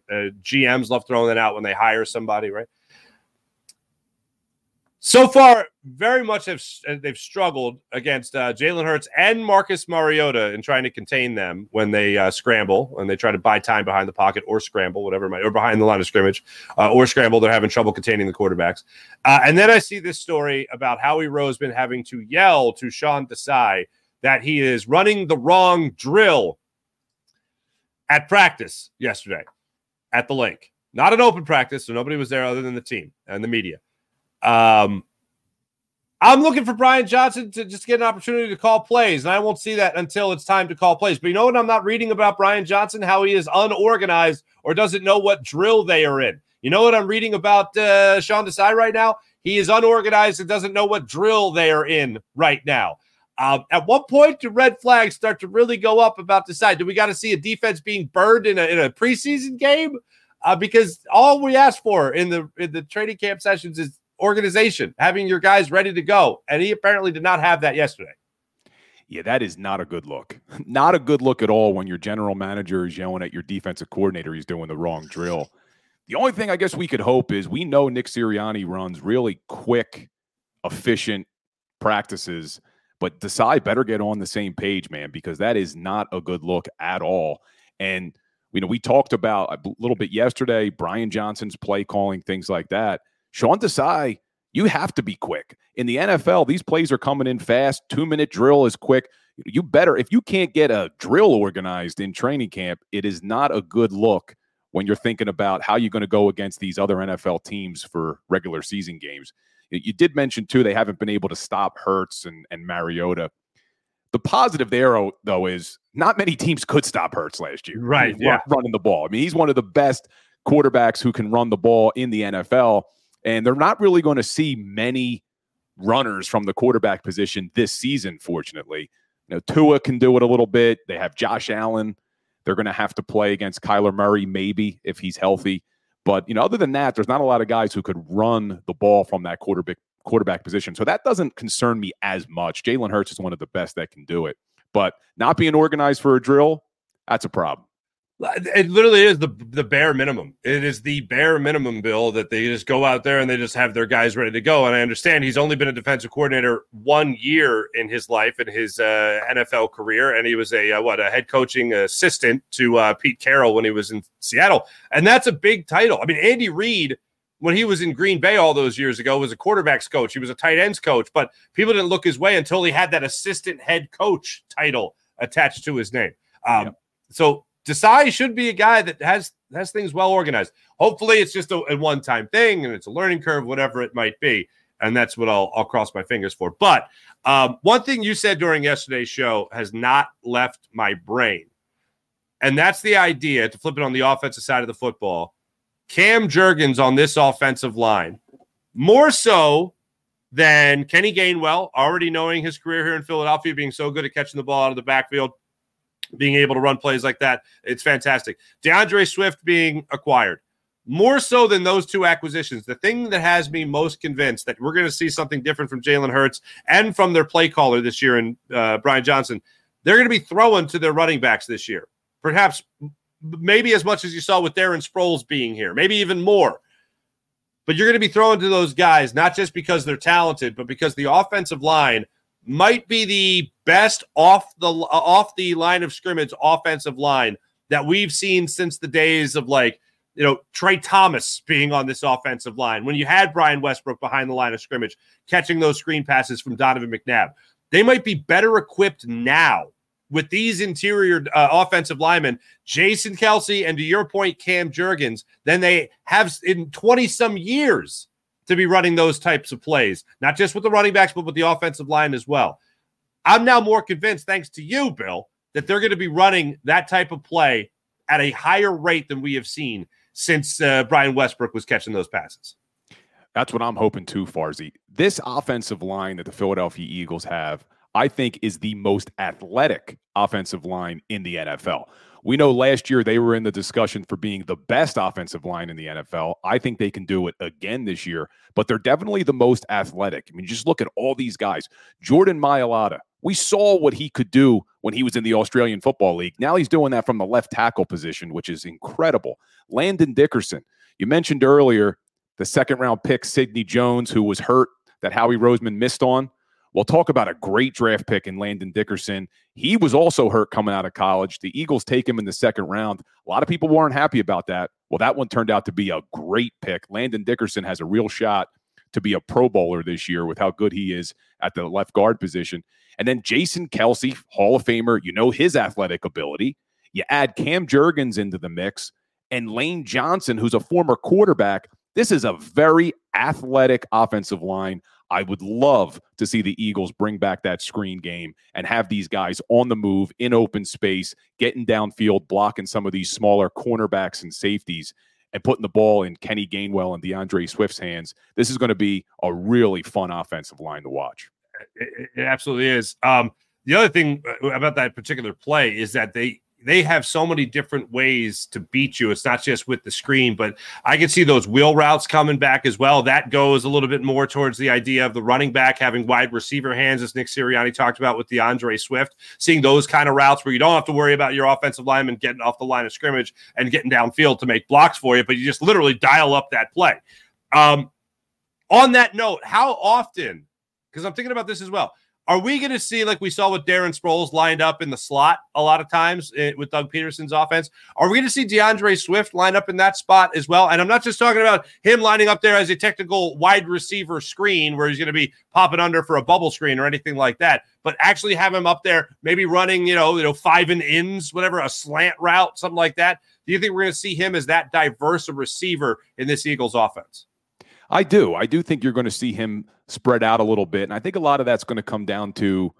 Speaker 2: GMs love throwing that out when they hire somebody, right? So far, very much have they've struggled against uh, Jalen Hurts and Marcus Mariota in trying to contain them when they uh, scramble and they try to buy time behind the pocket or scramble, whatever might, or behind the line of scrimmage uh, or scramble. They're having trouble containing the quarterbacks. Uh, and then I see this story about Howie Roseman having to yell to Sean Desai that he is running the wrong drill at practice yesterday at the lake. Not an open practice, so nobody was there other than the team and the media. Um, I'm looking for Brian Johnson to just get an opportunity to call plays, and I won't see that until it's time to call plays. But you know what? I'm not reading about Brian Johnson, how he is unorganized or doesn't know what drill they are in. You know what I'm reading about uh, Sean Desai right now? He is unorganized and doesn't know what drill they are in right now. Um, at what point do red flags start to really go up about Desai? Do we got to see a defense being burned in a, in a preseason game? Uh, because all we ask for in the in the training camp sessions is organization, having your guys ready to go. And he apparently did not have that yesterday.
Speaker 5: Yeah, that is not a good look. *laughs* Not a good look at all when your general manager is yelling at your defensive coordinator he's doing the wrong drill. The only thing I guess we could hope is we know Nick Sirianni runs really quick, efficient practices, but Desai better get on the same page, man, because that is not a good look at all. And you know, we talked about a little bit yesterday, Brian Johnson's play calling, things like that. Sean Desai, you have to be quick. In the NFL, these plays are coming in fast. Two minute drill is quick. You better, if you can't get a drill organized in training camp, it is not a good look when you're thinking about how you're going to go against these other NFL teams for regular season games. You did mention, too, they haven't been able to stop Hurts and, and Mariota. The positive there, oh, though, is not many teams could stop Hurts last year.
Speaker 2: Right. Yeah.
Speaker 5: Running the ball. I mean, he's one of the best quarterbacks who can run the ball in the NFL. And they're not really going to see many runners from the quarterback position this season, fortunately. You know, Tua can do it a little bit. They have Josh Allen. They're going to have to play against Kyler Murray, maybe, if he's healthy. But, you know, other than that, there's not a lot of guys who could run the ball from that quarterback quarterback position. So that doesn't concern me as much. Jalen Hurts is one of the best that can do it. But not being organized for a drill, that's a problem.
Speaker 2: It literally is the the bare minimum. It is the bare minimum, Bill, that they just go out there and they just have their guys ready to go. And I understand he's only been a defensive coordinator one year in his life in his uh, NFL career, and he was a uh, what a head coaching assistant to uh, Pete Carroll when he was in Seattle, and that's a big title. I mean, Andy Reid when he was in Green Bay all those years ago was a quarterbacks coach. He was a tight ends coach, but people didn't look his way until he had that assistant head coach title attached to his name. Um, yep. So Desai should be a guy that has has things well organized. Hopefully, it's just a, a one time thing and it's a learning curve, whatever it might be. And that's what I'll, I'll cross my fingers for. But um, one thing you said during yesterday's show has not left my brain. And that's the idea to flip it on the offensive side of the football. Cam Jurgens on this offensive line, more so than Kenny Gainwell, already knowing his career here in Philadelphia, being so good at catching the ball out of the backfield being able to run plays like that. It's fantastic. D'Andre Swift being acquired. More so than those two acquisitions, the thing that has me most convinced that we're going to see something different from Jalen Hurts and from their play caller this year and uh, Brian Johnson, they're going to be throwing to their running backs this year. Perhaps maybe as much as you saw with Darren Sproles being here, maybe even more. But you're going to be throwing to those guys, not just because they're talented, but because the offensive line might be the best off the off the line of scrimmage offensive line that we've seen since the days of like you know, Tra Thomas being on this offensive line, when you had Brian Westbrook behind the line of scrimmage, catching those screen passes from Donovan McNabb, they might be better equipped now with these interior uh, offensive linemen, Jason Kelce, and to your point, Cam Jurgens, than they have in 20 some years to be running those types of plays, not just with the running backs, but with the offensive line as well. I'm now more convinced, thanks to you, Bill, that they're going to be running that type of play at a higher rate than we have seen since uh, Brian Westbrook was catching those passes.
Speaker 5: That's what I'm hoping too, Farzy. This offensive line that the Philadelphia Eagles have, I think, is the most athletic offensive line in the NFL. We know last year they were in the discussion for being the best offensive line in the NFL. I think they can do it again this year, but they're definitely the most athletic. I mean, just look at all these guys. Jordan Mailata, we saw what he could do when he was in the Australian Football League. Now he's doing that from the left tackle position, which is incredible. Landon Dickerson, you mentioned earlier the second round pick, Sidney Jones, who was hurt that Howie Roseman missed on. We'll talk about a great draft pick in Landon Dickerson. He was also hurt coming out of college. The Eagles take him in the second round. A lot of people weren't happy about that. Well, that one turned out to be a great pick. Landon Dickerson has a real shot to be a Pro Bowler this year with how good he is at the left guard position. And then Jason Kelce, Hall of Famer, you know his athletic ability. You add Cam Jurgens into the mix and Lane Johnson, who's a former quarterback. This is a very athletic offensive line. I would love to see the Eagles bring back that screen game and have these guys on the move in open space, getting downfield, blocking some of these smaller cornerbacks and safeties, and putting the ball in Kenny Gainwell and D'Andre Swift's hands. This is going to be a really fun offensive line to watch.
Speaker 2: It, it absolutely is. Um, the other thing uh, about that particular play is that they they have so many different ways to beat you. It's not just with the screen, but I can see those wheel routes coming back as well. That goes a little bit more towards the idea of the running back having wide receiver hands, as Nick Sirianni talked about with D'Andre Swift. Seeing those kind of routes where you don't have to worry about your offensive lineman getting off the line of scrimmage and getting downfield to make blocks for you, but you just literally dial up that play. Um, on that note, how often because I'm thinking about this as well. Are we going to see, like we saw with Darren Sproles lined up in the slot a lot of times eh, with Doug Pederson's offense? Are we going to see D'Andre Swift line up in that spot as well? And I'm not just talking about him lining up there as a technical wide receiver screen where he's going to be popping under for a bubble screen or anything like that, but actually have him up there, maybe running, you know, you know, five and ins, whatever, a slant route, something like that. Do you think we're going to see him as that diverse a receiver in this Eagles offense?
Speaker 5: I do. I do think you're going to see him spread out a little bit. And I think a lot of that's going to come down to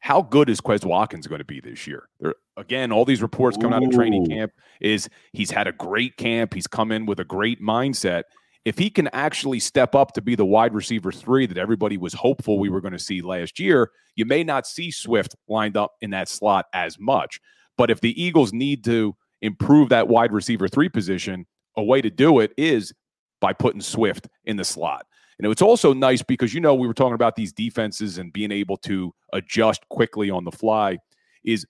Speaker 5: how good is Quez Watkins going to be this year? There, again, all these reports coming out of training camp is he's had a great camp. He's come in with a great mindset. If he can actually step up to be the wide receiver three that everybody was hopeful we were going to see last year, you may not see Swift lined up in that slot as much. But if the Eagles need to improve that wide receiver three position, a way to do it is by putting Swift in the slot. And it's also nice because, you know, we were talking about these defenses and being able to adjust quickly on the fly, is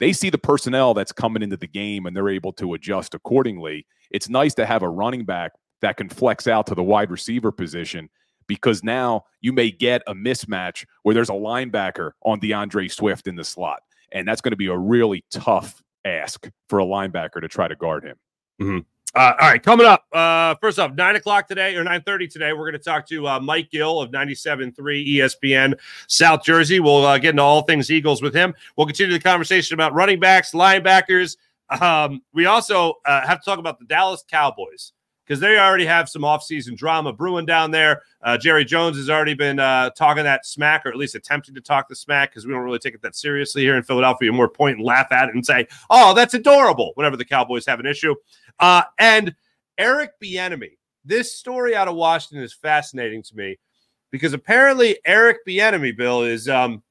Speaker 5: they see the personnel that's coming into the game and they're able to adjust accordingly. It's nice to have a running back that can flex out to the wide receiver position because now you may get a mismatch where there's a linebacker on D'Andre Swift in the slot. And that's going to be a really tough ask for a linebacker to try to guard him.
Speaker 2: Mm-hmm. Uh, all right, coming up. Uh, first off, nine o'clock today or nine thirty today, we're going to talk to uh, Mike Gill of 97.3 ESPN South Jersey. We'll uh, get into all things Eagles with him. We'll continue the conversation about running backs, linebackers. Um, we also uh, have to talk about the Dallas Cowboys because they already have some offseason drama brewing down there. Uh, Jerry Jones has already been uh, talking that smack, or at least attempting to talk the smack, because we don't really take it that seriously here in Philadelphia. We're point and laugh at it and say, "Oh, that's adorable." Whenever the Cowboys have an issue, uh, and Eric Bieniemy, this story out of Washington is fascinating to me because apparently Eric Bieniemy, Bill, is um,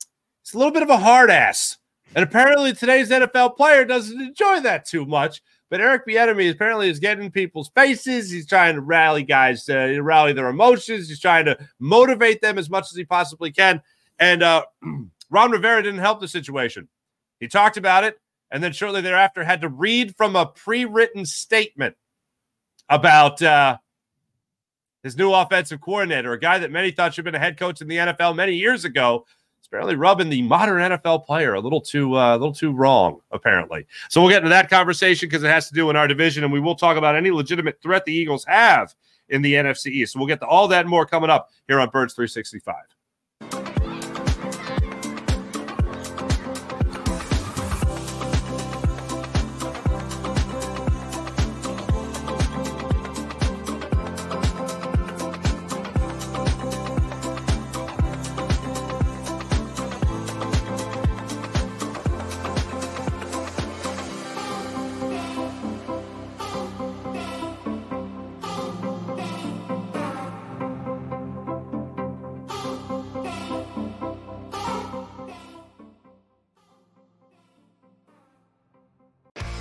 Speaker 2: it's a little bit of a hard ass. And apparently today's NFL player doesn't enjoy that too much. But Eric Bieniemy apparently is getting people's faces. He's trying to rally guys, uh, rally their emotions. He's trying to motivate them as much as he possibly can. And uh, *clears throat* Ron Rivera didn't help the situation. He talked about it, and then shortly thereafter had to read from a pre-written statement about uh, his new offensive coordinator, a guy that many thought should have been a head coach in the NFL many years ago, apparently rubbing the modern NFL player a little too uh, a little too wrong, apparently. So we'll get into that conversation because it has to do in our division, and we will talk about any legitimate threat the Eagles have in the NFC East. So we'll get to all that and more coming up here on Birds 365.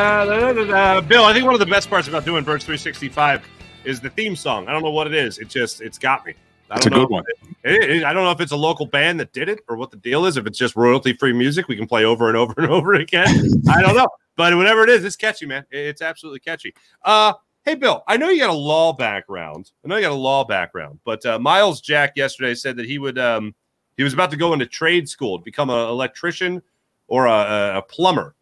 Speaker 2: Da-da-da-da-da-da. Bill, I think one of the best parts about doing Birds 365 is the theme song. I don't know what it is. It just it's got me. I
Speaker 5: It's a
Speaker 2: don't know
Speaker 5: good one.
Speaker 2: It, it- I don't know if it's a local band that did it or what the deal is. If it's just royalty free music, we can play over and over *laughs* and over again. I don't know, but whatever it is, it's catchy, man. It- It's absolutely catchy. Uh, hey, Bill, I know you got a law background. I know you got a law background, but uh, Myles Jack yesterday said that he would um, he was about to go into trade school to become an electrician or a- a plumber.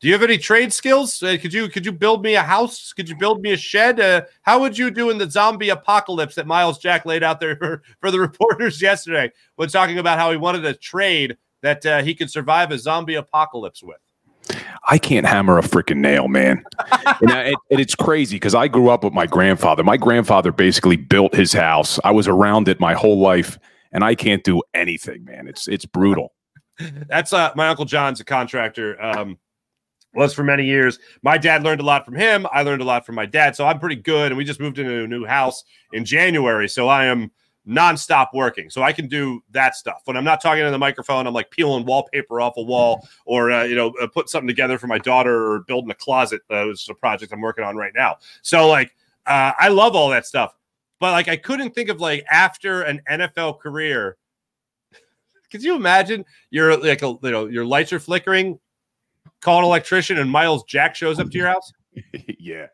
Speaker 2: Do you have any trade skills? Uh, could you could you build me a house? Could you build me a shed? Uh, how would you do in the zombie apocalypse that Myles Jack laid out there *laughs* for, for the reporters *laughs* yesterday when talking about how he wanted a trade that uh, he could survive a zombie apocalypse with?
Speaker 5: I can't hammer a freaking nail, man. and, I- and it's crazy because I grew up with my grandfather. My grandfather basically built his house. I was around it my whole life, and I can't do anything, man. It's it's brutal. *laughs*
Speaker 2: That's uh, my uncle John's a contractor. Um, was for many years. My dad learned a lot from him. I learned a lot from my dad. So I'm pretty good. And we just moved into a new house in January. So I am nonstop working. So I can do that stuff. When I'm not talking to the microphone, I'm like peeling wallpaper off a wall or, uh, you know, uh, put something together for my daughter or building a closet. Uh, which is a project I'm working on right now. So, like, uh, I love all that stuff. But, like, I couldn't think of, like, after an NFL career, *laughs* could you imagine you're like, a, you know, your lights are flickering, call an electrician, and Myles Jack shows up to your house? *laughs*
Speaker 5: yeah.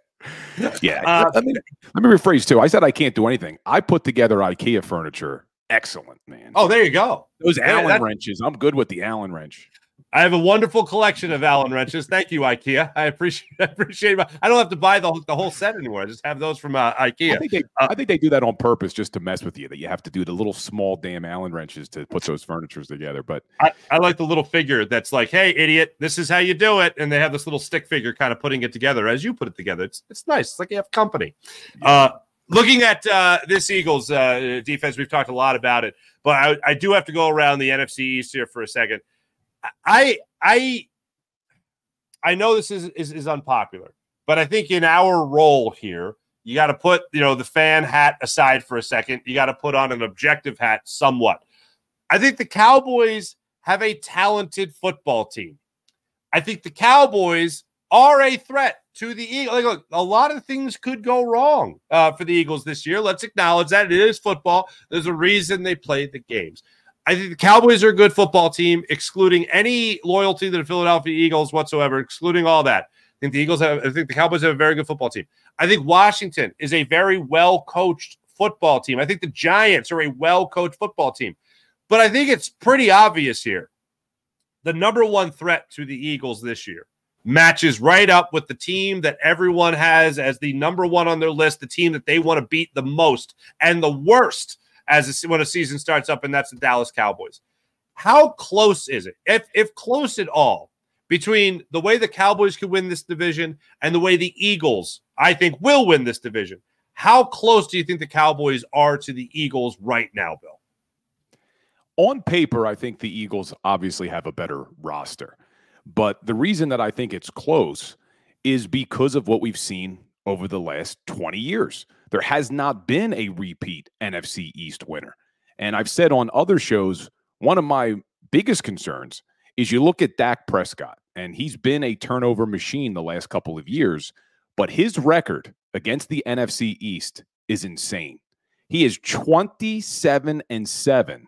Speaker 5: Yeah.
Speaker 2: Uh,
Speaker 5: let, me, let me rephrase too. I said I can't do anything. I put together IKEA furniture excellent, man.
Speaker 2: Oh, there you go.
Speaker 5: Those
Speaker 2: Yeah,
Speaker 5: Allen wrenches. I'm good with the Allen wrench.
Speaker 2: I have a wonderful collection of Allen wrenches. Thank you, IKEA. I appreciate *laughs* I appreciate it. I don't have to buy the, the whole set anymore. I just have those from uh, IKEA.
Speaker 5: I think they, I think they do that on purpose just to mess with you. That you have to do the little small damn Allen wrenches to put those furnitures together. But
Speaker 2: I, I like the little figure that's like, "Hey, idiot, this is how you do it," and they have this little stick figure kind of putting it together as you put it together. It's it's nice. It's like you have company. Uh, looking at uh, this Eagles uh, defense, we've talked a lot about it, but I, I do have to go around the NFC East here for a second. I I I know this is is, is unpopular, but I think in our role here, you got to put you know the fan hat aside for a second. You got to put on an objective hat somewhat. I think the Cowboys have a talented football team. I think the Cowboys are a threat to the Eagles. Like, look, a lot of things could go wrong uh, for the Eagles this year. Let's acknowledge that it is football. There's a reason they play the games. I think the Cowboys are a good football team, excluding any loyalty to the Philadelphia Eagles whatsoever, excluding all that. I think the Eagles have, I think the Cowboys have a very good football team. I think Washington is a very well coached football team. I think the Giants are a well coached football team. But I think it's pretty obvious here. The number one threat to the Eagles this year matches right up with the team that everyone has as the number one on their list, the team that they want to beat the most and the worst as a, when a season starts up, and that's the Dallas Cowboys. How close is it, if if close at all, between the way the Cowboys could win this division and the way the Eagles, I think, will win this division? How close do you think the Cowboys are to the Eagles right now, Bill?
Speaker 5: on paper, I think the Eagles obviously have a better roster. But the reason that I think it's close is because of what we've seen over the last 20 years. There has not been a repeat NFC East winner. And I've said on other shows, one of my biggest concerns is you look at Dak Prescott, and he's been a turnover machine the last couple of years, but his record against the NFC East is insane. He is 27 and 7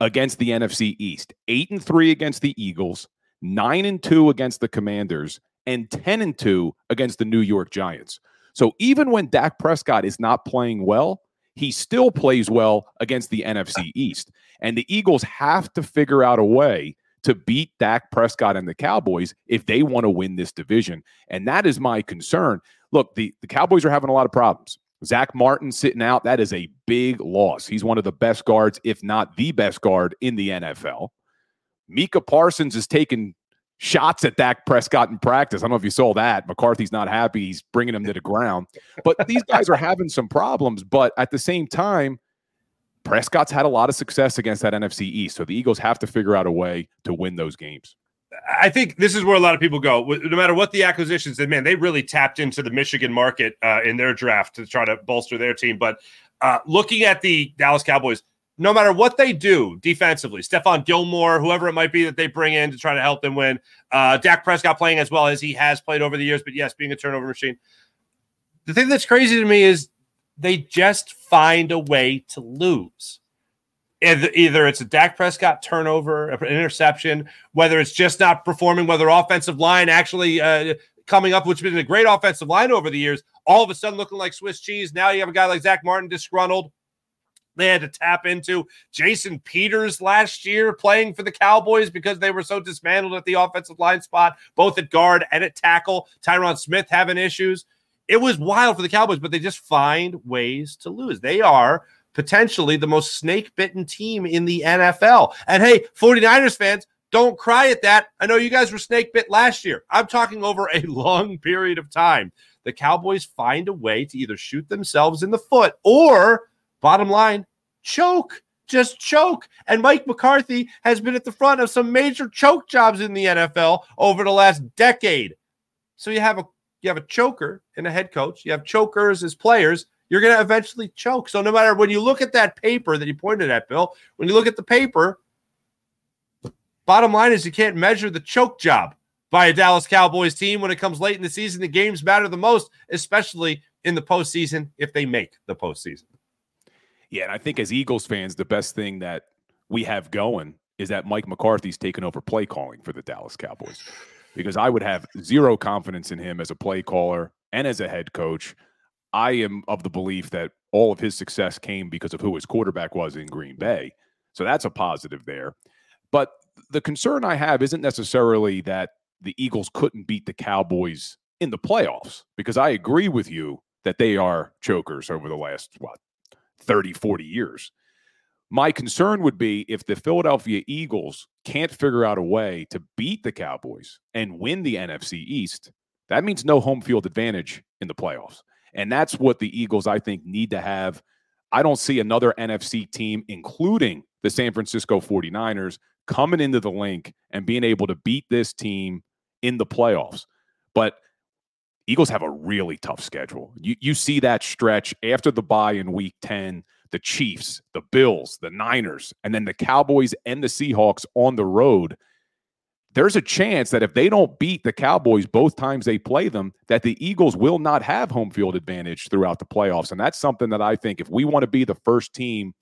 Speaker 5: against the NFC East, 8 and 3 against the Eagles, 9 and 2 against the Commanders, and 10 and 2 against the New York Giants. So even when Dak Prescott is not playing well, he still plays well against the NFC East. And the Eagles have to figure out a way to beat Dak Prescott and the Cowboys if they want to win this division. And that is my concern. Look, the, the Cowboys are having a lot of problems. Zack Martin sitting out, that is a big loss. He's one of the best guards, if not the best guard in the NFL. Micah Parsons is taking shots at Dak Prescott in practice. I don't know if you saw that. McCarthy's not happy. He's bringing him to the ground. But these guys are having some problems. But at the same time, Prescott's had a lot of success against that NFC East. So the Eagles have to figure out a way to win those games.
Speaker 2: I think this is where a lot of people go. No matter what the acquisitions, and man, they really tapped into the Michigan market uh, in their draft to try to bolster their team. But uh, looking at the Dallas Cowboys, no matter what they do defensively, Stephon Gilmore, whoever it might be that they bring in to try to help them win, uh, Dak Prescott playing as well as he has played over the years, but yes, being a turnover machine. The thing that's crazy to me is they just find a way to lose. Either, either it's a Dak Prescott turnover, an interception, whether it's just not performing, whether offensive line actually uh, coming up, which has been a great offensive line over the years, all of a sudden looking like Swiss cheese. Now you have a guy like Zack Martin disgruntled. They had to tap into Jason Peters last year playing for the Cowboys because they were so dismantled at the offensive line spot, both at guard and at tackle. Tyron Smith having issues. It was wild for the Cowboys, but they just find ways to lose. They are potentially the most snake bitten team in the NFL. And hey, 49ers fans, don't cry at that. I know you guys were snake bit last year. I'm talking over a *laughs* long period of time. The Cowboys find a way to either shoot themselves in the foot or, bottom line, choke. Just choke. And Mike McCarthy has been at the front of some major choke jobs in the NFL over the last decade. So you have a you have a choker and a head coach. You have chokers as players you're going to eventually choke. So no matter when you look at that paper that you pointed at, Bill, when you look at the paper, bottom line is you can't measure the choke job by a Dallas Cowboys team when it comes late in the season. The games matter the most, especially in the postseason if they make the postseason.
Speaker 5: Yeah, and I think as Eagles fans, the best thing that we have going is that Mike McCarthy's taken over play calling for the Dallas Cowboys. Because I would have zero confidence in him as a play caller and as a head coach. I am of the belief that all of his success came because of who his quarterback was in Green Bay. So that's a positive there. But the concern I have isn't necessarily that the Eagles couldn't beat the Cowboys in the playoffs, because I agree with you that they are chokers over the last, what, 30, 40 years. My concern would be if the Philadelphia Eagles can't figure out a way to beat the Cowboys and win the NFC East, that means no home field advantage in the playoffs. And that's what the Eagles, I think, need to have. I don't see another NFC team, including the San Francisco 49ers, coming into the Linc and being able to beat this team in the playoffs. But Eagles have a really tough schedule. You you see that stretch after the bye in week 10, the Chiefs, the Bills, the Niners, and then the Cowboys and the Seahawks on the road. There's a chance that if they don't beat the Cowboys both times they play them, that the Eagles will not have home field advantage throughout the playoffs. And that's something that I think if we want to be the first team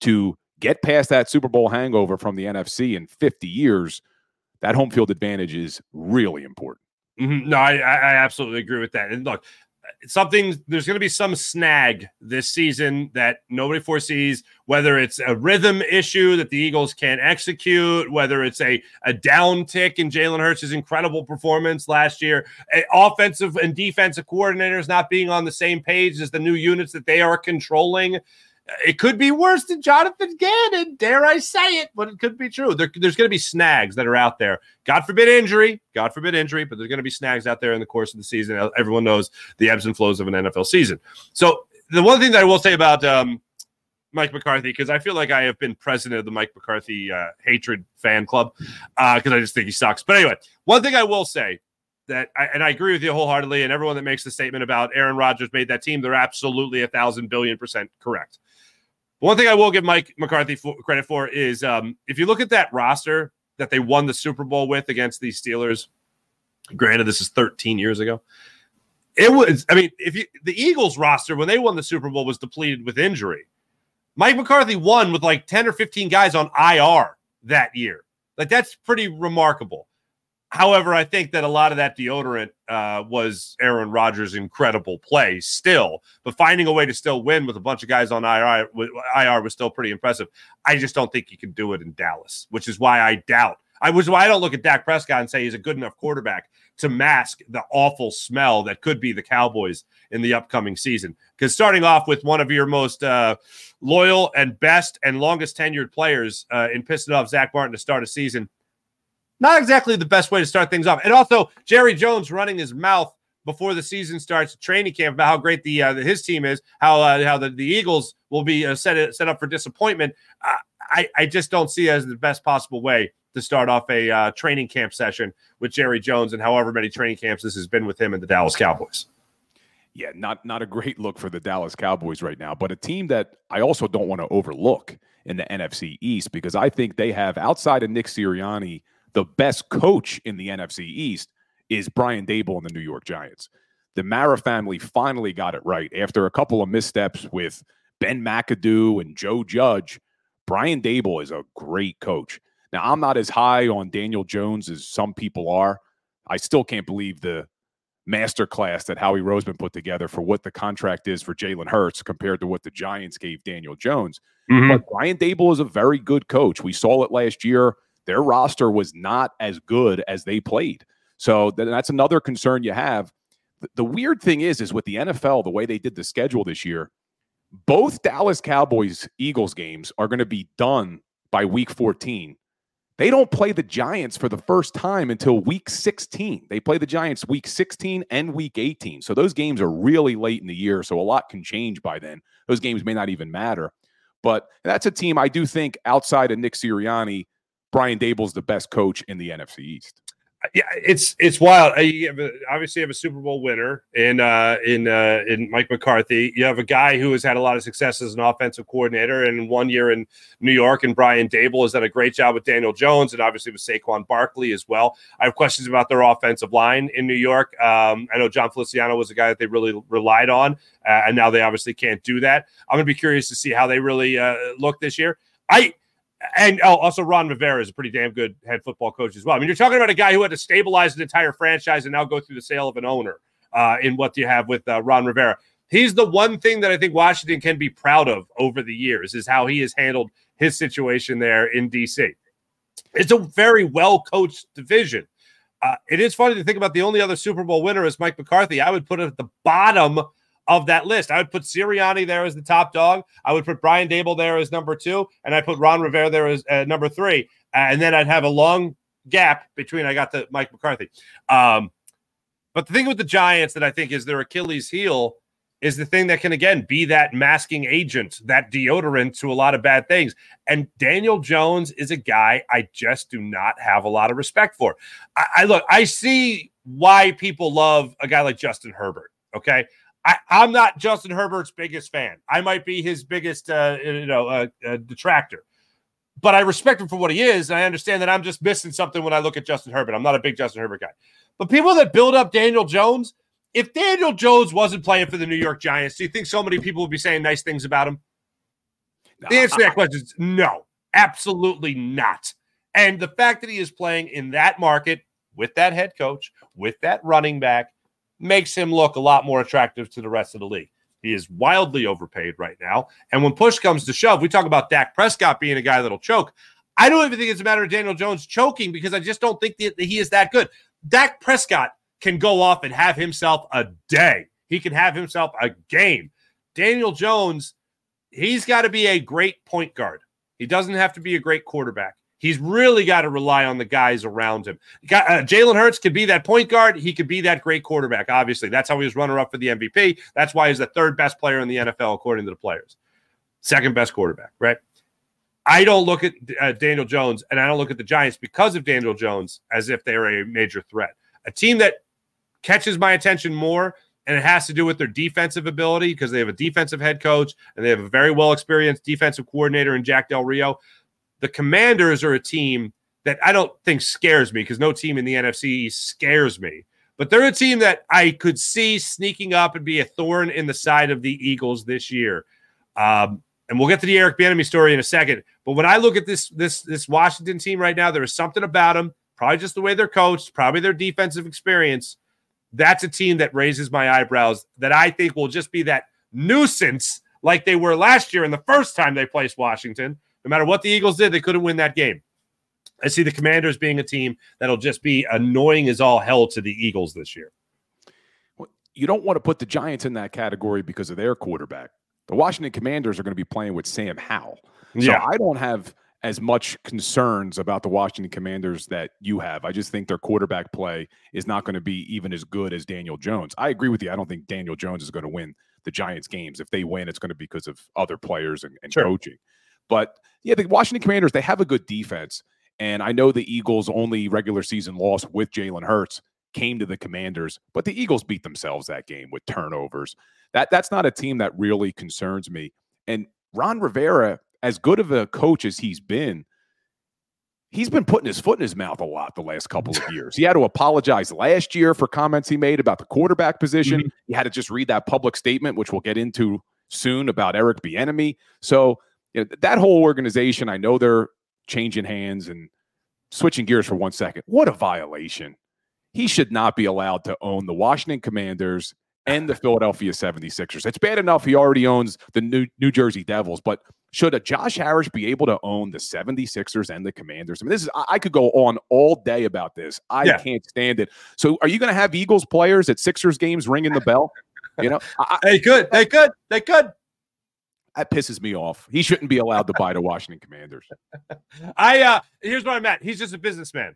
Speaker 5: to get past that Super Bowl hangover from the NFC in 50 years, that home field advantage is really important.
Speaker 2: Mhm. No, I, I absolutely agree with that. And look, something there's going to be some snag this season that nobody foresees. Whether it's a rhythm issue that the Eagles can't execute, whether it's a a downtick in Jalen Hurts' incredible performance last year, a offensive and defensive coordinators not being on the same page as the new units that they are controlling. It could be worse than Jonathan Gannon, dare I say it, but it could be true. There, there's going to be snags that are out there. God forbid injury, God forbid injury, but there's going to be snags out there in the course of the season. Everyone knows the ebbs and flows of an NFL season. So the one thing that I will say about um, Mike McCarthy, because I feel like I have been president of the Mike McCarthy uh, hatred fan club, because I just think he sucks. But anyway, one thing I will say that, I, and I agree with you wholeheartedly, and everyone that makes the statement about Aaron Rodgers made that team, they're absolutely a thousand billion percent correct. One thing I will give Mike McCarthy for, credit for is um, if you look at that roster that they won the Super Bowl with against these Steelers, granted, this is 13 years ago. It was, I mean, if you the Eagles roster when they won the Super Bowl was depleted with injury. Mike McCarthy won with like 10 or 15 guys on IR that year. Like that's pretty remarkable. However, I think that a lot of that deodorant uh, was Aaron Rodgers' incredible play still, but finding a way to still win with a bunch of guys on IR, IR was still pretty impressive. I just don't think you can do it in Dallas, which is why I doubt. I was why I don't look at Dak Prescott and say he's a good enough quarterback to mask the awful smell that could be the Cowboys in the upcoming season. Because starting off with one of your most uh, loyal and best and longest tenured players uh, in pissing off Zack Martin to start a season, not exactly the best way to start things off. And also, Jerry Jones running his mouth before the season starts, training camp about how great the, uh, his team is, how uh, how the, the Eagles will be uh, set set up for disappointment. Uh, I I just don't see as the best possible way to start off a uh, training camp session with Jerry Jones and however many training camps this has been with him and the Dallas Cowboys.
Speaker 5: Yeah, not not a great look for the Dallas Cowboys right now, but a team that I also don't want to overlook in the NFC East because I think they have outside of Nick Sirianni, the best coach in the NFC East is Brian Daboll and the New York Giants. The Mara family finally got it right after a couple of missteps with Ben McAdoo and Joe Judge. Brian Daboll is a great coach. Now, I'm not as high on Daniel Jones as some people are. I still can't believe the masterclass that Howie Roseman put together for what the contract is for Jalen Hurts compared to what the Giants gave Daniel Jones. Mm-hmm. But Brian Daboll is a very good coach. We saw it last year. Their roster was not as good as they played. So th- that's another concern you have. Th- The weird thing is, is with the NFL, the way they did the schedule this year, both Dallas Cowboys Eagles games are going to be done by week 14. They don't play the Giants for the first time until week 16. They play the Giants week 16 and week 18. So those games are really late in the year. So a lot can change by then. Those games may not even matter. But that's a team I do think outside of Nick Sirianni, Brian Daboll's the best coach in the NFC East.
Speaker 2: yeah, it's it's wild. Uh, You have a, obviously have a Super Bowl winner in uh, in uh, in Mike McCarthy. You have a guy who has had a lot of success as an offensive coordinator, and one year in New York. And Brian Daboll has done a great job with Daniel Jones, and obviously with Saquon Barkley as well. I have questions about their offensive line in New York. Um, I know Jon Feliciano was a guy that they really relied on, uh, and now they obviously can't do that. I'm going to be curious to see how they really uh, look this year. I and oh, also Ron Rivera is a pretty damn good head football coach as well. I mean, you're talking about a guy who had to stabilize an entire franchise and now go through the sale of an owner uh, in what do you have with uh, Ron Rivera. He's the one thing that I think Washington can be proud of over the years is how he has handled his situation there in DC. It's a very well coached division. Uh, it is funny to think about the only other Super Bowl winner is Mike McCarthy. I would put it at the bottom of that list. I would put Sirianni there as the top dog. I would put Brian Daboll there as number two, and I put Ron Rivera there as uh, number three. Uh, and then I'd have a long gap between I got the Mike McCarthy. Um, but the thing with the Giants that I think is their Achilles heel is the thing that can again be that masking agent, that deodorant to a lot of bad things. And Daniel Jones is a guy I just do not have a lot of respect for. I, I look, I see why people love a guy like Justin Herbert. Okay. I, am not Justin Herbert's biggest fan. I might be his biggest, uh, you know, uh, uh, detractor, but I respect him for what he is. And I understand that I'm just missing something when I look at Justin Herbert. I'm not a big Justin Herbert guy, but people that build up Daniel Jones, if Daniel Jones wasn't playing for the New York Giants, do you think so many people would be saying nice things about him? The answer to that question is no, absolutely not. And the fact that he is playing in that market with that head coach, with that running back, makes him look a lot more attractive to the rest of the league. He is wildly overpaid right now. And when push comes to shove, we talk about Dak Prescott being a guy that'll choke. I don't even think it's a matter of Daniel Jones choking because I just don't think that he is that good. Dak Prescott can go off and have himself a day. He can have himself a game. Daniel Jones, he's got to be a great point guard. He doesn't have to be a great quarterback. He's really got to rely on the guys around him. Uh, Jalen Hurts could be that point guard. He could be that great quarterback. Obviously, that's how he was runner up for the MVP. That's why he's the third best player in the NFL according to the players. Second best quarterback, right? I don't look at uh, Daniel Jones and I don't look at the Giants because of Daniel Jones as if they're a major threat. A team that catches my attention more and it has to do with their defensive ability because they have a defensive head coach and they have a very well experienced defensive coordinator in Jack Del Rio. The Commanders are a team that I don't think scares me because no team in the NFC scares me. But they're a team that I could see sneaking up and be a thorn in the side of the Eagles this year. Um, and we'll get to the Eric Bieniemy story in a second. But when I look at this this this Washington team right now, there is something about them. Probably just the way they're coached, probably their defensive experience. That's a team that raises my eyebrows. That I think will just be that nuisance like they were last year and the first time they placed Washington, no matter what the Eagles did, they couldn't win that game. I see the Commanders being a team that'll just be annoying as all hell to the Eagles this year.
Speaker 5: You don't want to put the Giants in that category because of their quarterback. The Washington Commanders are going to be playing with Sam Howell. So
Speaker 2: Yeah.
Speaker 5: I don't have as much concerns about the Washington Commanders that you have. I just think their quarterback play is not going to be even as good as Daniel Jones. I agree with you. I don't think Daniel Jones is going to win the Giants games. If they win, it's going to be because of other players and, and
Speaker 2: Sure.
Speaker 5: coaching. But yeah, the Washington Commanders, they have a good defense. And I know the Eagles' only regular season loss with Jalen Hurts came to the Commanders, but the Eagles beat themselves that game with turnovers. That that's not a team that really concerns me. And Ron Rivera, as good of a coach as he's been, he's been putting his foot in his mouth a lot the last couple of years. He had to apologize last year for comments he made about the quarterback position. Mm-hmm. He had to just read that public statement, which we'll get into soon about Eric Bieniemy. So you know, that whole organization, I know they're changing hands and switching gears for one second. What a violation. He should not be allowed to own the Washington Commanders and the *laughs* Philadelphia 76ers. It's bad enough he already owns the New, New Jersey Devils, but should a Josh Harris be able to own the 76ers and the Commanders? I mean, this is I, I could go on all day about this. I
Speaker 2: Yeah.
Speaker 5: can't stand it. So are you going to have Eagles players at Sixers games ringing the bell? You know, I,
Speaker 2: They could, they could, they could.
Speaker 5: That pisses me off. He shouldn't be allowed to buy the Washington Commanders. *laughs*
Speaker 2: I uh here's what I'm at. He's just a businessman.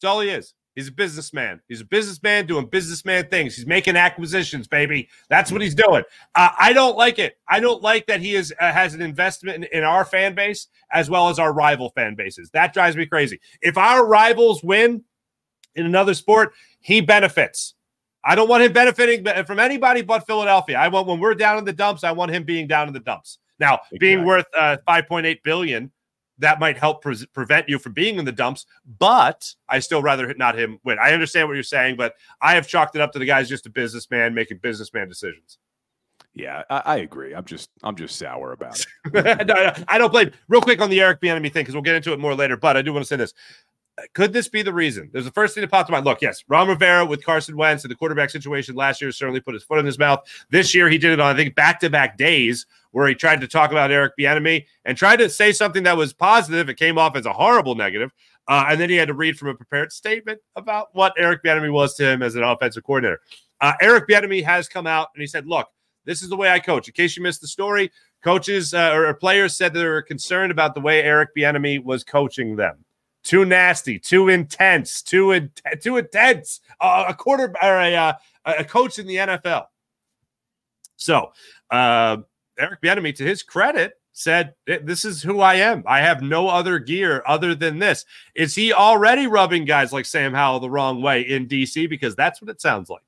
Speaker 2: That's all he is. He's a businessman. He's a businessman doing businessman things. He's making acquisitions, baby. That's what he's doing. Uh, I don't like it. I don't like that he is uh, has an investment in, in our fan base as well as our rival fan bases. That drives me crazy. If our rivals win in another sport, he benefits. I don't want him benefiting from anybody but Philadelphia. I want when we're down in the dumps, I want him being down in the dumps. Now, being worth uh, 5.8 billion, that might help pre- prevent you from being in the dumps, but I still rather not him win. I understand what you're saying, but I have chalked it up to the guy's just a businessman making businessman decisions.
Speaker 5: Yeah, I, I agree. I'm just I'm just sour about it.
Speaker 2: no, *laughs* no, I don't blame. Real quick on the Eric Bieniemy thing because we'll get into it more later. But I do want to say this: could this be the reason? There's the first thing that popped to mind. Look, yes, Ron Rivera with Carson Wentz and the quarterback situation last year certainly put his foot in his mouth. This year he did it on, I think, back to back days where he tried to talk about Eric Bieniemy and tried to say something that was positive. It came off as a horrible negative. Uh, and then he had to read from a prepared statement about what Eric Bieniemy was to him as an offensive coordinator. Uh, Eric Bieniemy has come out and he said, "Look, this is the way I coach." In case you missed the story, coaches uh, or players said they were concerned about the way Eric Bieniemy was coaching them too nasty, too intense, too in, too intense. Uh, a quarter or a uh, a coach in the NFL. So uh, Eric Bieniemy, to his credit, said, "This is who I am. I have no other gear other than this." Is he already rubbing guys like Sam Howell the wrong way in DC? Because that's what it sounds like.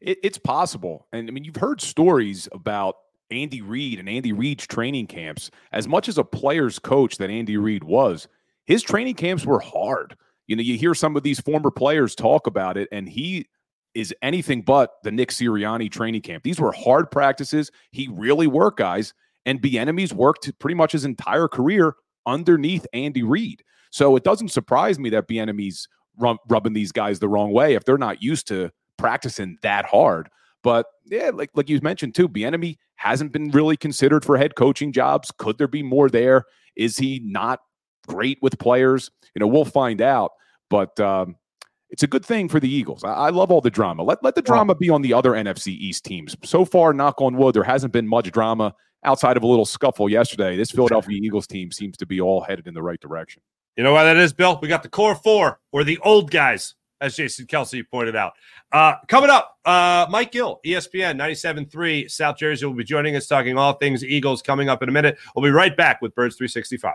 Speaker 5: It, it's possible, and I mean, you've heard stories about Andy Reid and Andy Reid's training camps. As much as a player's coach that Andy Reid was, his training camps were hard. You know, you hear some of these former players talk about it, and he is anything but the Nick Sirianni training camp. These were hard practices. He really worked, guys. And Bieniemy's worked pretty much his entire career underneath Andy Reid. So it doesn't surprise me that Bieniemy's rub- rubbing these guys the wrong way if they're not used to practicing that hard. But yeah, like like you mentioned too, Bieniemy hasn't been really considered for head coaching jobs. Could there be more there? Is he not great with players. You know, we'll find out. But um, it's a good thing for the Eagles. I, I, love all the drama. Let let the drama be on the other NFC East teams. So far, knock on wood, there hasn't been much drama outside of a little scuffle yesterday. This Philadelphia Eagles team seems to be all headed in the right direction.
Speaker 2: You know why that is, Bill? We got the core four, or the old guys, as Jason Kelce pointed out. Uh, coming up, uh, Mike Gill, ESPN 97.3 South Jersey, will be joining us talking all things Eagles coming up in a minute. We'll be right back with Birds 365.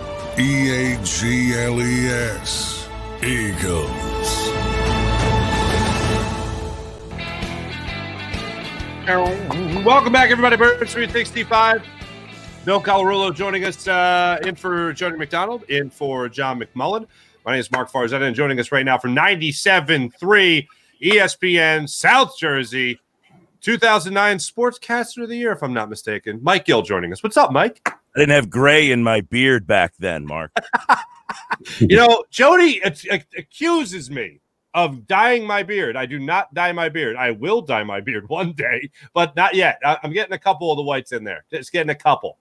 Speaker 6: E A G L E S. Eagles.
Speaker 2: Welcome back, everybody. Birds 365. Bill Colarulo joining us uh, in for Jody McDonald, in for John McMullen. My name is Mark Farzetta, and joining us right now from 97.3 ESPN South Jersey, 2009 Sportscaster of the Year, if I'm not mistaken. Mike Gill joining us. What's up, Mike?
Speaker 7: I didn't have gray in my beard back then, Mark. *laughs*
Speaker 2: You know, Jody ac- ac- accuses me of dyeing my beard. I do not dye my beard. I will dye my beard one day, but not yet. I- I'm getting a couple of the whites in there. Just getting a couple.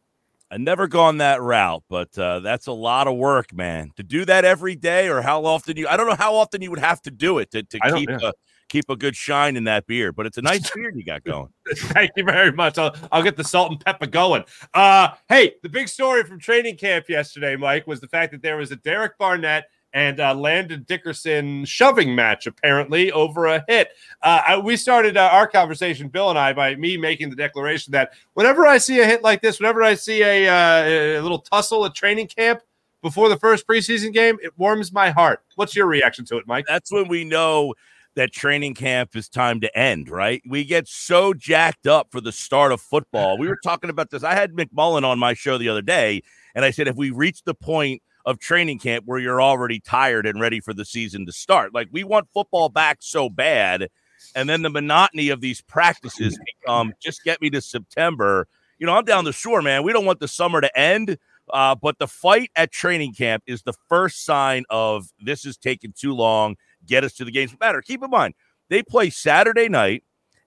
Speaker 7: I never gone that route, but uh, that's a lot of work, man. To do that every day, or how often you? I don't know how often you would have to do it to, to keep
Speaker 2: yeah.
Speaker 7: a, keep a good shine in that beard. But it's a nice beard you got going. *laughs*
Speaker 2: Thank you very much. I'll, I'll get the salt and pepper going. Uh, hey, the big story from training camp yesterday, Mike, was the fact that there was a Derek Barnett and uh, Landon Dickerson shoving match, apparently, over a hit. Uh, I, we started uh, our conversation, Bill and I, by me making the declaration that whenever I see a hit like this, whenever I see a, uh, a little tussle at training camp before the first preseason game, it warms my heart. What's your reaction to it, Mike?
Speaker 7: That's when we know that training camp is time to end, right? We get so jacked up for the start of football. We were *laughs* talking about this. I had McMullen on my show the other day, and I said, if we reach the point of training camp where you're already tired and ready for the season to start, like we want football back so bad, and then the monotony of these practices *laughs* become just get me to September. You know, I'm down the shore, man. We don't want the summer to end. Uh, but the fight at training camp is the first sign of this is taking too long. Get us to the games matter. Keep in mind, they play Saturday night.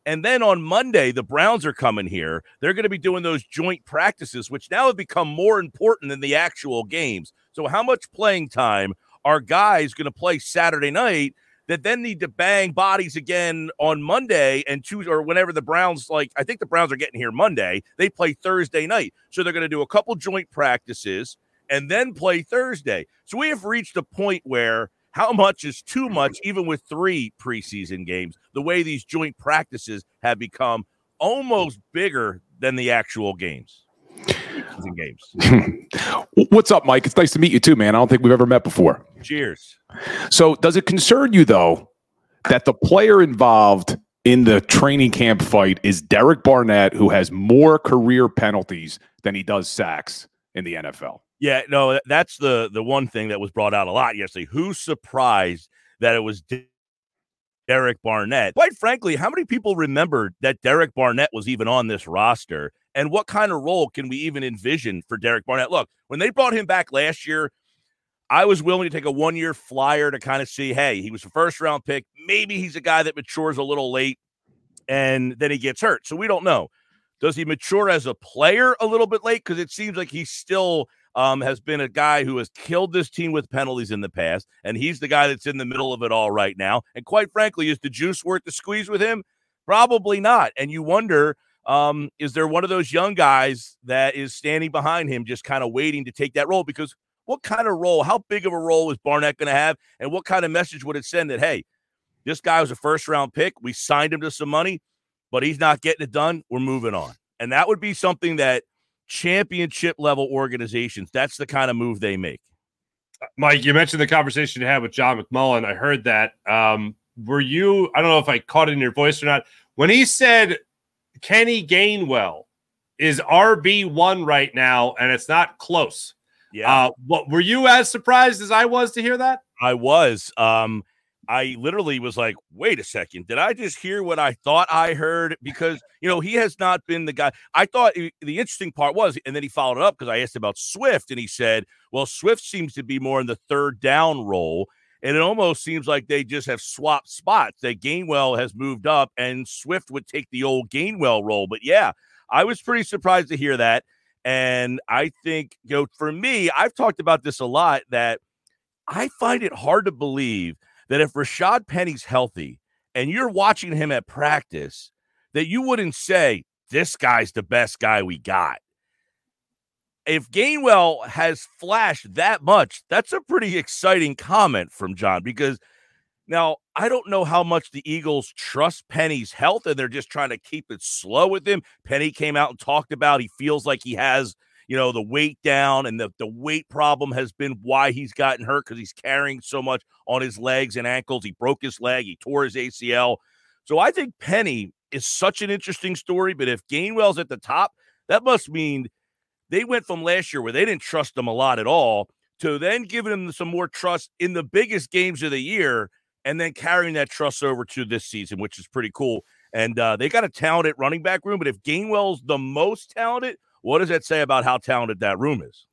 Speaker 7: And then on Monday, the Browns are coming here. They're going to be doing those joint practices, which now have become more important than the actual games. So, how much playing time are guys going to play Saturday night that then need to bang bodies again on Monday and choose or whenever the Browns like I think the Browns are getting here Monday. They play Thursday night. So they're going to do a couple joint practices and then play Thursday. So we have reached a point where how much is too much even with 3 preseason games. The way these joint practices have become almost bigger than the actual games. Games. *laughs*
Speaker 5: What's up, Mike? It's nice to meet you too, man. I don't think we've ever met before.
Speaker 7: Cheers.
Speaker 5: So, does it concern you though that the player involved in the training camp fight is Derek Barnett, who has more career penalties than he does sacks in the NFL?
Speaker 7: Yeah, no, that's the the one thing that was brought out a lot yesterday. Who's surprised that it was De- Derek Barnett? Quite frankly, how many people remembered that Derek Barnett was even on this roster? And what kind of role can we even envision for Derek Barnett? Look, when they brought him back last year, I was willing to take a one year flyer to kind of see, hey, he was a first round pick. Maybe he's a guy that matures a little late and then he gets hurt. So we don't know. Does he mature as a player a little bit late? Because it seems like he's still um, has been a guy who has killed this team with penalties in the past, and he's the guy that's in the middle of it all right now. And quite frankly, is the juice worth the squeeze with him? Probably not. And you wonder, um, is there one of those young guys that is standing behind him, just kind of waiting to take that role? Because what kind of role, how big of a role is Barnett going to have, and what kind of message would it send that hey, this guy was a first round pick, we signed him to some money, but he's not getting it done. We're moving on, and that would be something that championship level organizations, that's the kind of move they make.
Speaker 2: Mike, you mentioned the conversation you had with John McMullen. I heard that. Um, were you, I don't know if I caught it in your voice or not, when he said Kenny Gainwell is RB1 right now and it's not close.
Speaker 7: Yeah.
Speaker 2: Uh, what were you as surprised as I was to hear that?
Speaker 7: I was. Um, I literally was like, wait a second, did I just hear what I thought I heard? Because, you know, he has not been the guy. I thought the interesting part was, and then he followed up because I asked about Swift, and he said, well, Swift seems to be more in the third down role. And it almost seems like they just have swapped spots. That Gainwell has moved up, and Swift would take the old Gainwell role. But yeah, I was pretty surprised to hear that. And I think, you know, for me, I've talked about this a lot that I find it hard to believe that if Rashad Penny's healthy and you're watching him at practice, that you wouldn't say, this guy's the best guy we got. If Gainwell has flashed that much, that's a pretty exciting comment from John because now I don't know how much the Eagles trust Penny's health and they're just trying to keep it slow with him. Penny came out and talked about he feels like he has you know, the weight down and the, the weight problem has been why he's gotten hurt because he's carrying so much on his legs and ankles. He broke his leg, he tore his ACL. So I think Penny is such an interesting story. But if Gainwell's at the top, that must mean they went from last year where they didn't trust him a lot at all to then giving him some more trust in the biggest games of the year and then carrying that trust over to this season, which is pretty cool. And uh, they got a talented running back room. But if Gainwell's the most talented, what does that say about how talented that room is?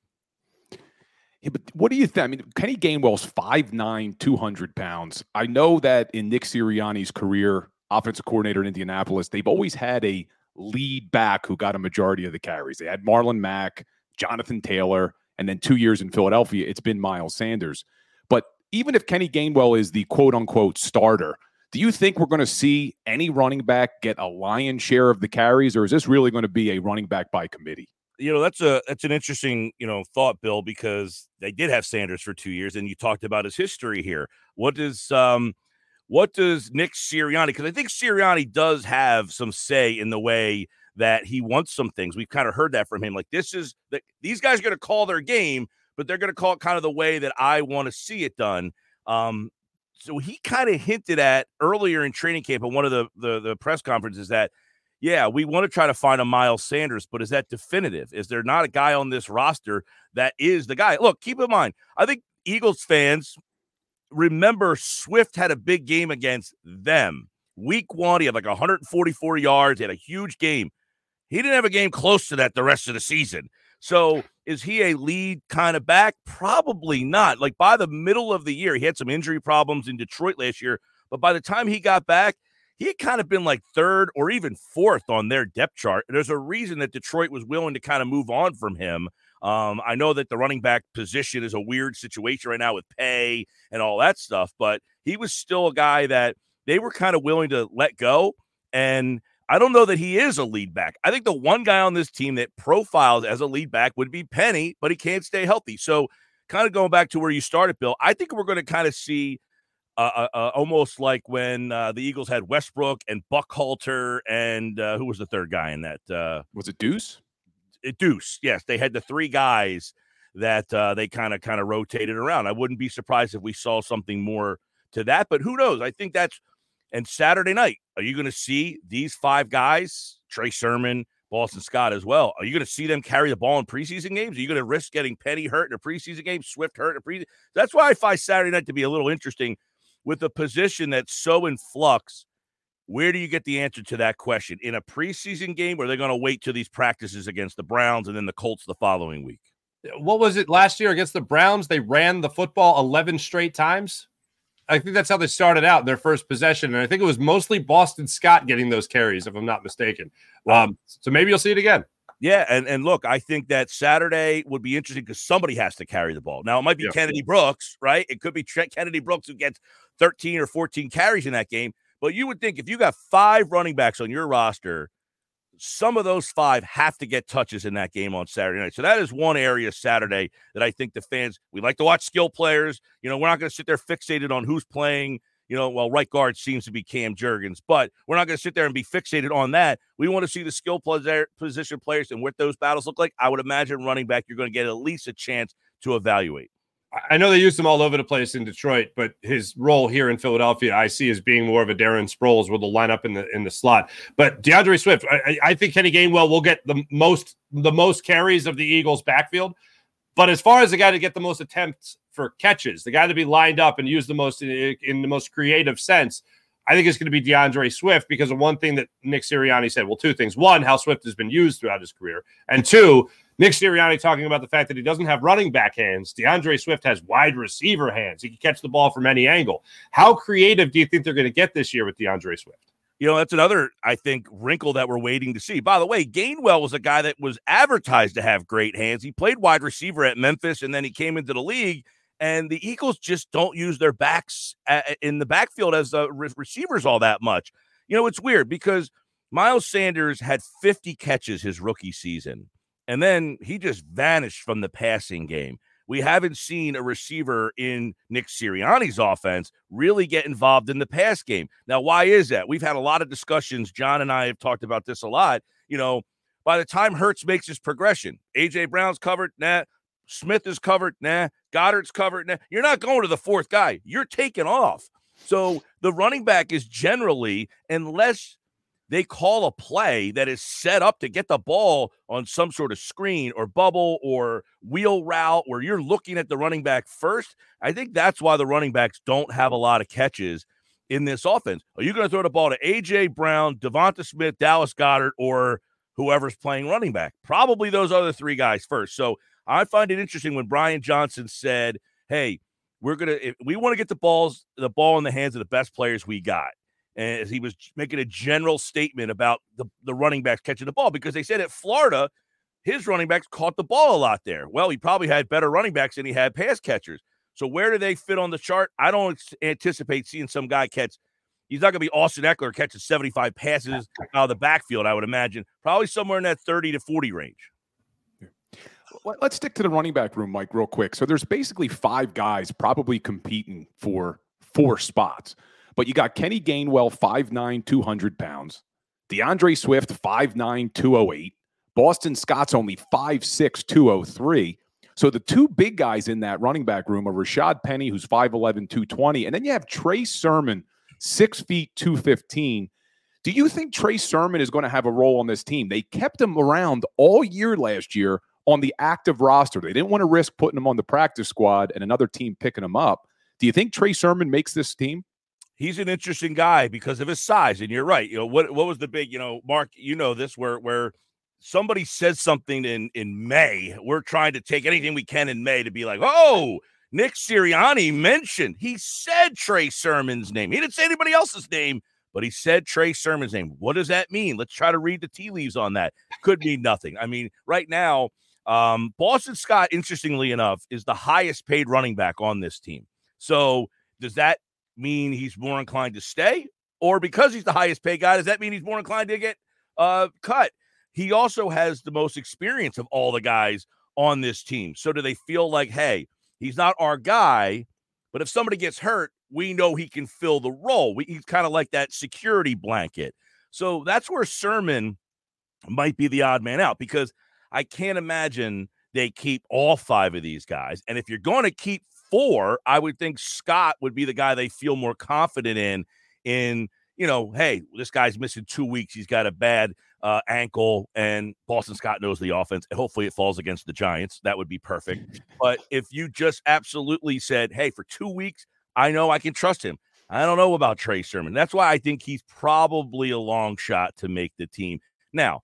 Speaker 5: Yeah, but what do you think? I mean, Kenny Gainwell's 5'9, 200 pounds. I know that in Nick Sirianni's career, offensive coordinator in Indianapolis, they've always had a lead back who got a majority of the carries. They had Marlon Mack, Jonathan Taylor, and then two years in Philadelphia, it's been Miles Sanders. But even if Kenny Gainwell is the quote unquote starter, do you think we're going to see any running back get a lion's share of the carries, or is this really going to be a running back by committee?
Speaker 7: you know that's a that's an interesting you know thought bill because they did have sanders for two years and you talked about his history here. What does um what does nick sirianni because i think sirianni does have some say in the way that he wants some things. We've kind of heard that from him. Like this is that these guys are going to call their game but they're going to call it kind of the way that i want to see it done. Um so he kind of hinted at earlier in training camp at one of the, the the press conferences that yeah, we want to try to find a Miles Sanders, but is that definitive? Is there not a guy on this roster that is the guy? Look, keep in mind, I think Eagles fans remember Swift had a big game against them. Week one, he had like 144 yards, he had a huge game. He didn't have a game close to that the rest of the season. So is he a lead kind of back? Probably not. Like by the middle of the year, he had some injury problems in Detroit last year, but by the time he got back, he had kind of been like third or even fourth on their depth chart. There's a reason that Detroit was willing to kind of move on from him. Um, I know that the running back position is a weird situation right now with pay and all that stuff, but he was still a guy that they were kind of willing to let go. And I don't know that he is a lead back. I think the one guy on this team that profiles as a lead back would be Penny, but he can't stay healthy. So, kind of going back to where you started, Bill, I think we're going to kind of see uh, uh, uh, almost like when uh, the Eagles had Westbrook and Buckhalter and uh, who was the third guy in that? Uh,
Speaker 5: was it Deuce?
Speaker 7: It, Deuce, yes. They had the three guys that uh, they kind of kind of rotated around. I wouldn't be surprised if we saw something more to that, but who knows? I think that's and Saturday night. Are you going to see these five guys, Trey Sermon, Boston Scott as well? Are you going to see them carry the ball in preseason games? Are you going to risk getting Penny hurt in a preseason game, Swift hurt in a preseason? That's why I find Saturday night to be a little interesting with a position that's so in flux, where do you get the answer to that question? In a preseason game, or are they going to wait till these practices against the Browns and then the Colts the following week?
Speaker 2: What was it last year against the Browns? They ran the football 11 straight times. I think that's how they started out in their first possession. And I think it was mostly Boston Scott getting those carries, if I'm not mistaken. Um, so maybe you'll see it again.
Speaker 7: Yeah, and and look, I think that Saturday would be interesting because somebody has to carry the ball. Now it might be
Speaker 2: Yeah.
Speaker 7: Kennedy Brooks, right? It could be Trent Kennedy Brooks who gets 13 or 14 carries in that game. But you would think if you got five running backs on your roster, some of those five have to get touches in that game on Saturday night. So that is one area Saturday that I think the fans we like to watch skill players. You know, we're not going to sit there fixated on who's playing. You know, well, right guard seems to be Cam Jurgens, but we're not going to sit there and be fixated on that. We want to see the skill position players and what those battles look like. I would imagine running back, you're going to get at least a chance to evaluate.
Speaker 2: I know they used him all over the place in Detroit, but his role here in Philadelphia, I see as being more of a Darren Sproles, where they'll line up in the in the slot. But D'Andre Swift, I, I- think Kenny Gainwell will get the most the most carries of the Eagles' backfield. But as far as the guy to get the most attempts for catches, the guy to be lined up and used the most in, in the most creative sense, I think it's going to be D'Andre Swift because of one thing that Nick Sirianni said. Well, two things: one, how Swift has been used throughout his career, and two, Nick Sirianni talking about the fact that he doesn't have running back hands. D'Andre Swift has wide receiver hands. He can catch the ball from any angle. How creative do you think they're going to get this year with D'Andre Swift?
Speaker 7: You know, that's another, I think, wrinkle that we're waiting to see. By the way, Gainwell was a guy that was advertised to have great hands. He played wide receiver at Memphis and then he came into the league. And the Eagles just don't use their backs in the backfield as uh, re- receivers all that much. You know, it's weird because Miles Sanders had 50 catches his rookie season, and then he just vanished from the passing game. We haven't seen a receiver in Nick Sirianni's offense really get involved in the pass game. Now, why is that? We've had a lot of discussions. John and I have talked about this a lot. You know, by the time Hurts makes his progression, AJ Brown's covered, nah. Smith is covered, nah. Goedert's covered, nah. You're not going to the fourth guy. You're taking off. So the running back is generally, unless they call a play that is set up to get the ball on some sort of screen or bubble or wheel route where you're looking at the running back first. I think that's why the running backs don't have a lot of catches in this offense. Are you going to throw the ball to AJ Brown, DeVonta Smith, Dallas Goedert, or whoever's playing running back? Probably those other three guys first. So I find it interesting when Brian Johnson said, "Hey, we're gonna we want to get the balls the ball in the hands of the best players we got." And he was making a general statement about the, the running backs catching the ball because they said at Florida, his running backs caught the ball a lot there. Well, he probably had better running backs than he had pass catchers. So where do they fit on the chart? I don't anticipate seeing some guy catch. He's not going to be Austin Ekeler catching 75 passes *laughs* out of the backfield, I would imagine. Probably somewhere in that 30 to 40 range.
Speaker 5: Let's stick to the running back room, Mike, real quick. So there's basically five guys probably competing for four spots. But you got Kenny Gainwell, 5'9, 200 pounds. D'Andre Swift, 5'9, 208. Boston Scott's only 5'6, 203. So the two big guys in that running back room are Rashad Penny, who's 5'11, 220. And then you have Trey Sermon, 6 feet, 215. Do you think Trey Sermon is going to have a role on this team? They kept him around all year last year on the active roster. They didn't want to risk putting him on the practice squad and another team picking him up. Do you think Trey Sermon makes this team?
Speaker 7: He's an interesting guy because of his size, and you're right. You know what? What was the big? You know, Mark, you know this where where somebody says something in in May, we're trying to take anything we can in May to be like, oh, Nick Sirianni mentioned he said Trey Sermon's name. He didn't say anybody else's name, but he said Trey Sermon's name. What does that mean? Let's try to read the tea leaves on that. Could mean nothing. I mean, right now, um, Boston Scott, interestingly enough, is the highest paid running back on this team. So does that mean he's more inclined to stay? Or because he's the highest paid guy, does that mean he's more inclined to get uh, cut? He also has the most experience of all the guys on this team. So do they feel like, hey, he's not our guy, but if somebody gets hurt, we know he can fill the role. We, he's kind of like that security blanket. So that's where Sermon might be the odd man out because I can't imagine they keep all five of these guys. And if you're going to keep four, I would think Scott would be the guy they feel more confident in. In you know, hey, this guy's missing two weeks. He's got a bad uh, ankle, and Boston Scott knows the offense. Hopefully, it falls against the Giants. That would be perfect. but *laughs* if you just absolutely said, hey, for two weeks, I know I can trust him. I don't know about Trey Sermon. That's why I think he's probably a long shot to make the team. Now,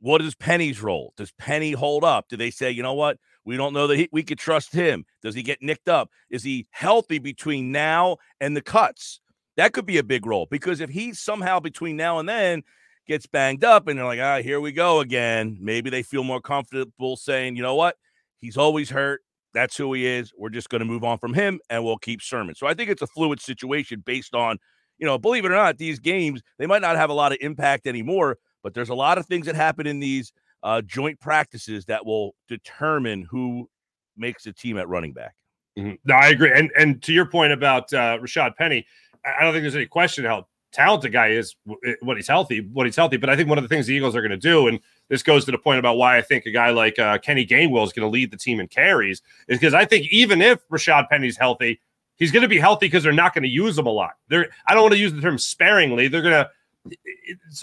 Speaker 7: what is Penny's role? Does Penny hold up? Do they say, you know what? We don't know that he, we could trust him. Does he get nicked up? Is he healthy between now and the cuts? That could be a big role because if he somehow between now and then gets banged up and they're like, ah, here we go again, maybe they feel more comfortable saying, you know what? He's always hurt. That's who he is. We're just going to move on from him and we'll keep Sermon. So I think it's a fluid situation based on, you know, believe it or not, these games, they might not have a lot of impact anymore, but there's a lot of things that happen in these uh, joint practices that will determine who makes the team at running back.
Speaker 2: Mm-hmm. No, I agree. And and to your point about uh, Rashad Penny, I don't think there's any question how talented guy is when he's healthy, when he's healthy. But I think one of the things the Eagles are going to do, and this goes to the point about why I think a guy like uh, Kenny Gainwell is going to lead the team in carries, is because I think even if Rashad Penny's healthy, he's going to be healthy because they're not going to use him a lot. They're I don't want to use the term sparingly. They're going to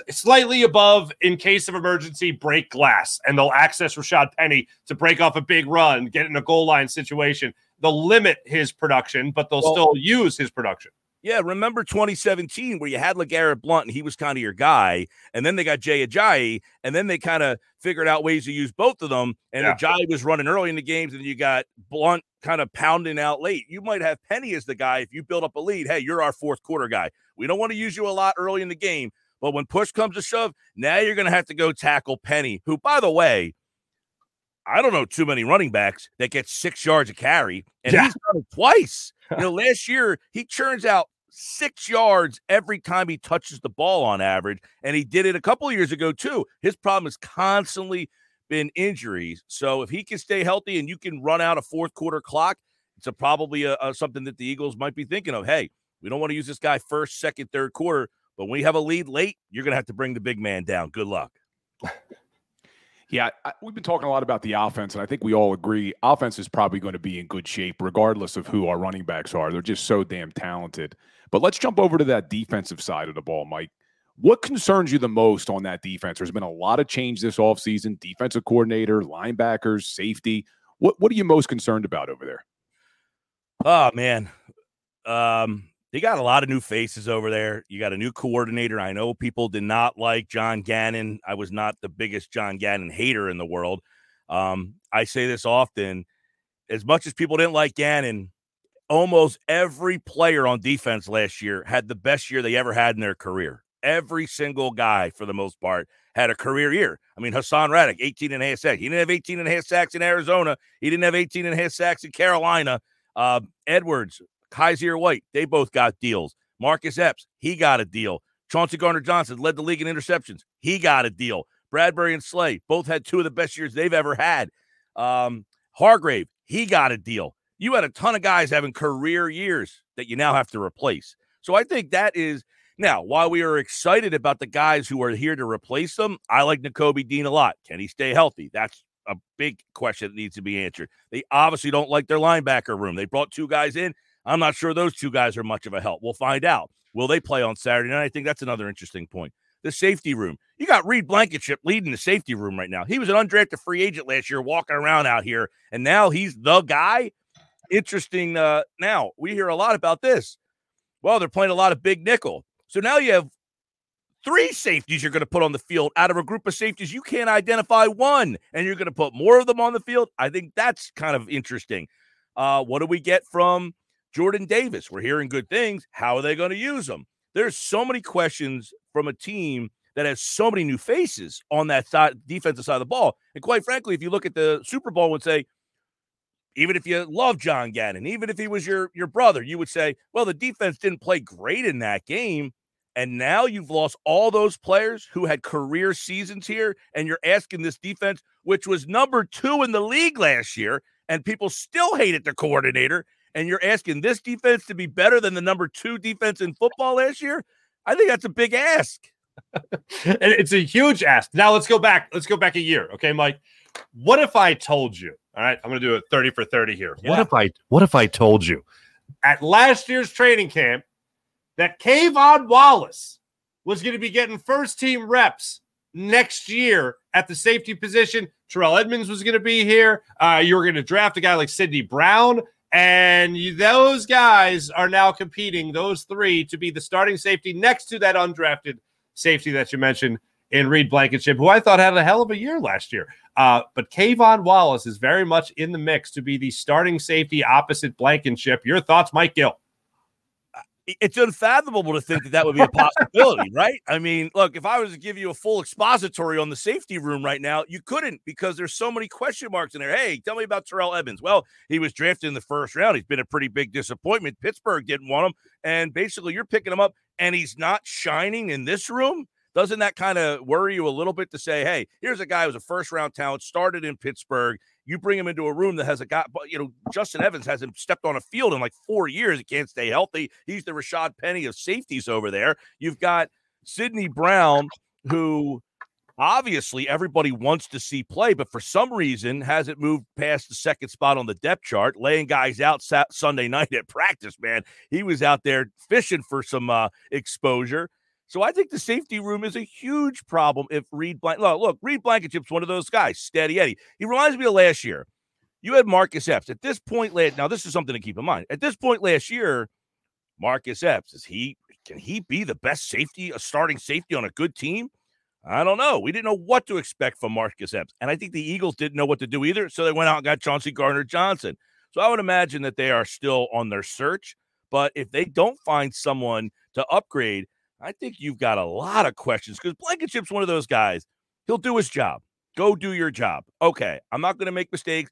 Speaker 2: slightly above in case of emergency break glass and they'll access Rashad Penny to break off a big run, get in a goal line situation. They'll limit his production, but they'll well, still use his production.
Speaker 7: Yeah, remember 2017 where you had LeGarrette Blunt and he was kind of your guy, and then they got Jay Ajayi, and then they kind of figured out ways to use both of them. And yeah. Ajayi was running early in the games, and you got Blunt kind of pounding out late. You might have Penny as the guy if you build up a lead. Hey, you're our fourth quarter guy. We don't want to use you a lot early in the game, but when push comes to shove, now you're going to have to go tackle Penny, who, by the way, I don't know too many running backs that get six yards of carry, and yeah. he's done it twice. *laughs* You know, last year he churns out six yards every time he touches the ball on average, and he did it a couple years ago too. His problem has constantly been injuries. So if he can stay healthy and you can run out a fourth quarter clock, it's a, probably a, a, something that the Eagles might be thinking of. Hey, we don't want to use this guy first, second, third quarter, but when you have a lead late, you're going to have to bring the big man down. Good luck.
Speaker 5: Yeah, I, we've been talking a lot about the offense, and I think we all agree offense is probably going to be in good shape, regardless of who our running backs are. They're just so damn talented. But let's jump over to that defensive side of the ball, Mike. What concerns you the most on that defense? There's been a lot of change this offseason defensive coordinator, linebackers, safety. What, what are you most concerned about over there?
Speaker 7: Oh, man. Um, they got a lot of new faces over there. You got a new coordinator. I know people did not like John Gannon. I was not the biggest John Gannon hater in the world. Um, I say this often. As much as people didn't like Gannon, almost every player on defense last year had the best year they ever had in their career. Every single guy, for the most part, had a career year. I mean, Haason Reddick, 18 and a half sacks. He didn't have 18 and a half sacks in Arizona. He didn't have 18 and a half sacks in Carolina. Uh, Edwards, Kyzir White, they both got deals. Marcus Epps, he got a deal. Chauncey Gardner Johnson led the league in interceptions. He got a deal. Bradberry and Slay both had two of the best years they've ever had. Um, Hargrave, he got a deal. You had a ton of guys having career years that you now have to replace. So I think that is now while we are excited about the guys who are here to replace them. I like Nakobe Dean a lot. Can he stay healthy? That's a big question that needs to be answered. They obviously don't like their linebacker room. They brought two guys in. I'm not sure those two guys are much of a help. We'll find out. Will they play on Saturday night? I think that's another interesting point. The safety room. You got Reed Blankenship leading the safety room right now. He was an undrafted free agent last year, walking around out here, and now he's the guy. Interesting. Uh, now we hear a lot about this. Well, they're playing a lot of big nickel. So now you have three safeties you're going to put on the field out of a group of safeties. You can't identify one, and you're going to put more of them on the field. I think that's kind of interesting. Uh, what do we get from Jordan Davis? We're hearing good things. How are they going to use them? There's so many questions from a team that has so many new faces on that side, defensive side of the ball. And quite frankly, if you look at the Super Bowl and say, even if you love John Gannon, even if he was your your brother, you would say, well, the defense didn't play great in that game. And now you've lost all those players who had career seasons here, and you're asking this defense, which was number two in the league last year, and people still hated the coordinator, and you're asking this defense to be better than the number two defense in football last year. I think that's a big ask. *laughs*
Speaker 2: and it's a huge ask. Now let's go back. Let's go back a year. Okay, Mike. What if I told you? All right, I'm gonna do a 30 for 30 here. What if I what if I told you at last year's training camp that K'Von Wallace was going to be getting first team reps next year at the safety position. Terrell Edmunds was going to be here. Uh, you were going to draft a guy like Sydney Brown. And you, those guys are now competing, those three, to be the starting safety next to that undrafted safety that you mentioned in Reed Blankenship, who I thought had a hell of a year last year. Uh, but K'Von Wallace is very much in the mix to be the starting safety opposite Blankenship. Your thoughts, Mike Gill?
Speaker 7: It's unfathomable to think that that would be a possibility, *laughs* right? I mean, look, if I was to give you a full expository on the safety room right now, you couldn't because there's so many question marks in there. Hey, tell me about Terrell Evans. Well, he was drafted in the first round. He's been a pretty big disappointment. Pittsburgh didn't want him, and basically you're picking him up, and he's not shining in this room. Doesn't that kind of worry you a little bit to say, hey, here's a guy who's a first round talent, started in Pittsburgh. You bring him into a room that has a guy, you know, Justin Evans hasn't stepped on a field in like four years. He can't stay healthy. He's the Rashad Penny of safeties over there. You've got Sydney Brown, who obviously everybody wants to see play, but for some reason hasn't moved past the second spot on the depth chart, laying guys out Sunday *laughs* night at practice, man. He was out there fishing for some uh, exposure. So I think the safety room is a huge problem if Reed Blank. Look, look, Reed Blankenship's one of those guys, steady Eddie. He reminds me of last year. You had Marcus Epps. At this point, last now this is something to keep in mind. At this point last year, Marcus Epps is he can he be the best safety, a starting safety on a good team? I don't know. We didn't know what to expect from Marcus Epps, and I think the Eagles didn't know what to do either. So they went out and got Chauncey Gardner Johnson. So I would imagine that they are still on their search. But if they don't find someone to upgrade, I think you've got a lot of questions because Blankenship's one of those guys. He'll do his job. Go do your job. Okay, I'm not going to make mistakes.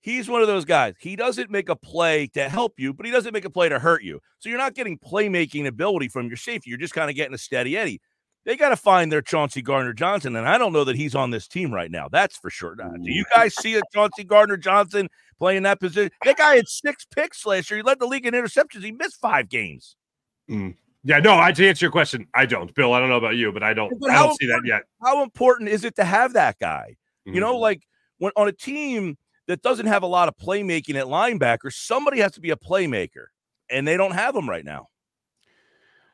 Speaker 7: He's one of those guys. He doesn't make a play to help you, but he doesn't make a play to hurt you. So you're not getting playmaking ability from your safety. You're just kind of getting a steady Eddie. They got to find their Chauncey Gardner Johnson, and I don't know that he's on this team right now. That's for sure. Now, do you guys see a Chauncey Gardner Johnson playing that position? That guy had six picks last year. He led the league in interceptions. He missed five games.
Speaker 2: Mm. Yeah, no, I to answer your question, I don't. Bill, I don't know about you, but I don't
Speaker 7: But
Speaker 2: I don't see that yet.
Speaker 7: How important is it to have that guy? You know,
Speaker 2: Mhm.
Speaker 7: like when on a team that doesn't have a lot of playmaking at linebacker, somebody has to be a playmaker, and they don't have them right now.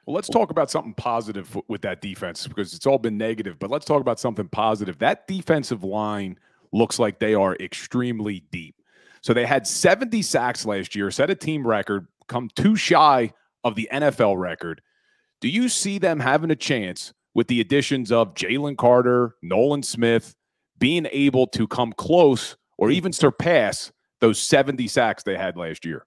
Speaker 5: Well, let's talk about something positive with that defense because it's all been negative, but let's talk about something positive. That defensive line looks like they are extremely deep. So they had 70 sacks last year, set a team record, come too shy of the NFL record. Do you see them having a chance with the additions of Jalen Carter, Nolan Smith, being able to come close or even surpass those 70 sacks they had last year?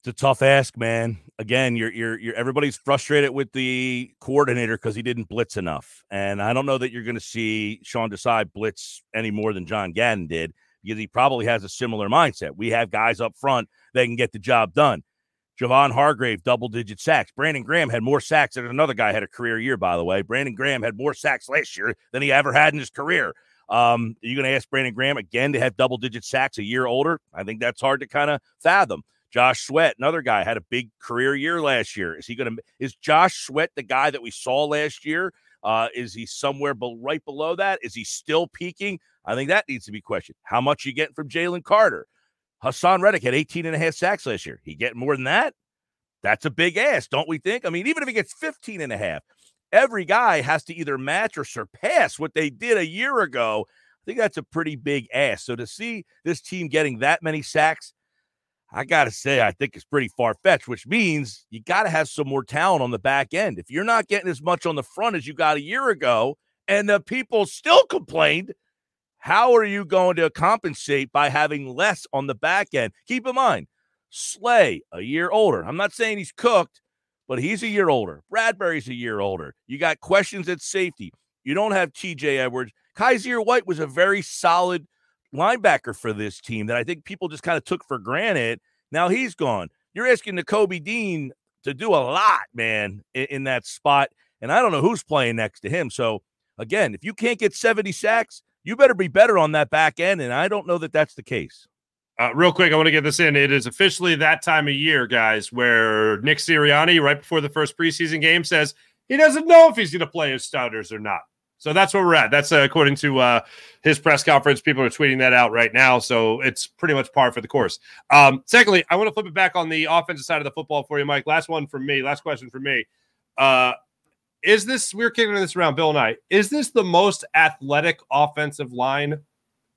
Speaker 7: It's a tough ask, man. Again, you're you're you're everybody's frustrated with the coordinator because he didn't blitz enough. And I don't know that you're gonna see Sean Desai blitz any more than John Gannon did because he probably has a similar mindset. We have guys up front that can get the job done. Javon Hargrave, double digit sacks. Brandon Graham had more sacks than another guy had a career year, by the way. Brandon Graham had more sacks last year than he ever had in his career. Um, are you going to ask Brandon Graham again to have double digit sacks a year older? I think that's hard to kind of fathom. Josh Sweat, another guy, had a big career year last year. Is he going to? Is Josh Sweat the guy that we saw last year? Uh, is he somewhere be- right below that? Is he still peaking? I think that needs to be questioned. How much you getting from Jalen Carter? Haason Reddick had 18 and a half sacks last year. He getting more than that? That's a big ass, don't we think? I mean, even if he gets 15 and a half, every guy has to either match or surpass what they did a year ago. I think that's a pretty big ass. So to see this team getting that many sacks, I got to say, I think it's pretty far fetched, which means you got to have some more talent on the back end. If you're not getting as much on the front as you got a year ago, and the people still complained, how are you going to compensate by having less on the back end? Keep in mind, Slay, a year older. I'm not saying he's cooked, but he's a year older. Bradberry's a year older. You got questions at safety. You don't have TJ Edwards. Kyzir White was a very solid linebacker for this team that I think people just kind of took for granted. Now he's gone. You're asking Nakobe Dean to do a lot, man, in, in that spot. And I don't know who's playing next to him. So again, if you can't get 70 sacks, you better be better on that back end. And I don't know that that's the case.
Speaker 2: Uh, real quick, I want to get this in. It is officially that time of year, guys, where Nick Sirianni, right before the first preseason game, says he doesn't know if he's going to play his starters or not. So that's where we're at. That's uh, according to uh, his press conference. People are tweeting that out right now. So it's pretty much par for the course. Um, secondly, I want to flip it back on the offensive side of the football for you, Mike. Last one from me. Last question from me. Uh, is this, we we're kicking this around, Bill and I, is this the most athletic offensive line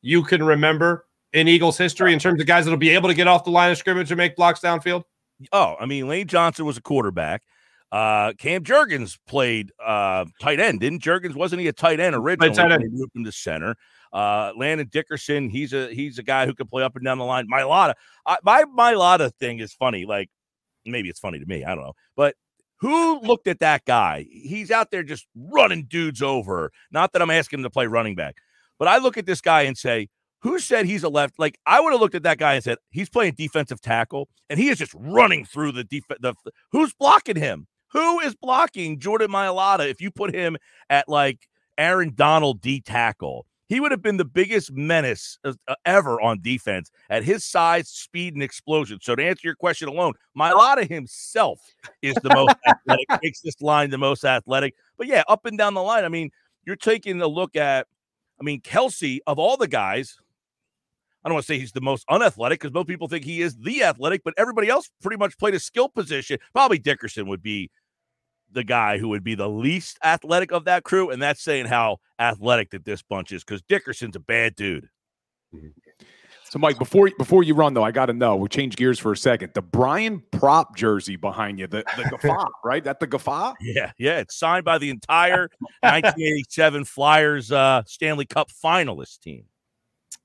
Speaker 2: you can remember in Eagles history in terms of guys that'll be able to get off the line of scrimmage and make blocks downfield?
Speaker 7: Oh, I mean, Lane Johnson was a quarterback. Uh, Cam Jurgens played uh, tight end, didn't Jurgens? Wasn't he a tight end originally?
Speaker 2: tight end.
Speaker 7: They moved him to center. Uh, Landon Dickerson, he's a he's a guy who can play up and down the line. Mailata, I, my Mailata thing is funny. Like maybe it's funny to me, I don't know, but who looked at that guy? He's out there just running dudes over. Not that I'm asking him to play running back, but I look at this guy and say, who said he's a left? Like I would have looked at that guy and said he's playing defensive tackle, and he is just running through the defense. The, who's blocking him? Who is blocking Jordan Mailata? If you put him at like Aaron Donald D tackle, he would have been the biggest menace uh, uh, ever on defense at his size, speed, and explosion. So to answer your question alone, Mailata himself is the most *laughs* athletic, makes this line the most athletic. But yeah, up and down the line, I mean, you're taking a look at, I mean, Kelce of all the guys, I don't want to say he's the most unathletic because most people think he is the athletic, but everybody else pretty much played a skill position. Probably Dickerson would be the guy who would be the least athletic of that crew, and that's saying how athletic that this bunch is because Dickerson's a bad dude.
Speaker 5: So, Mike, before before you run though, I got to know. We'll change gears for a second. The Brian Propp jersey behind you, the the Gaffa, *laughs* right? That the Gaffa?
Speaker 7: Yeah, yeah. It's signed by the entire 1987 Flyers uh, Stanley Cup finalist team.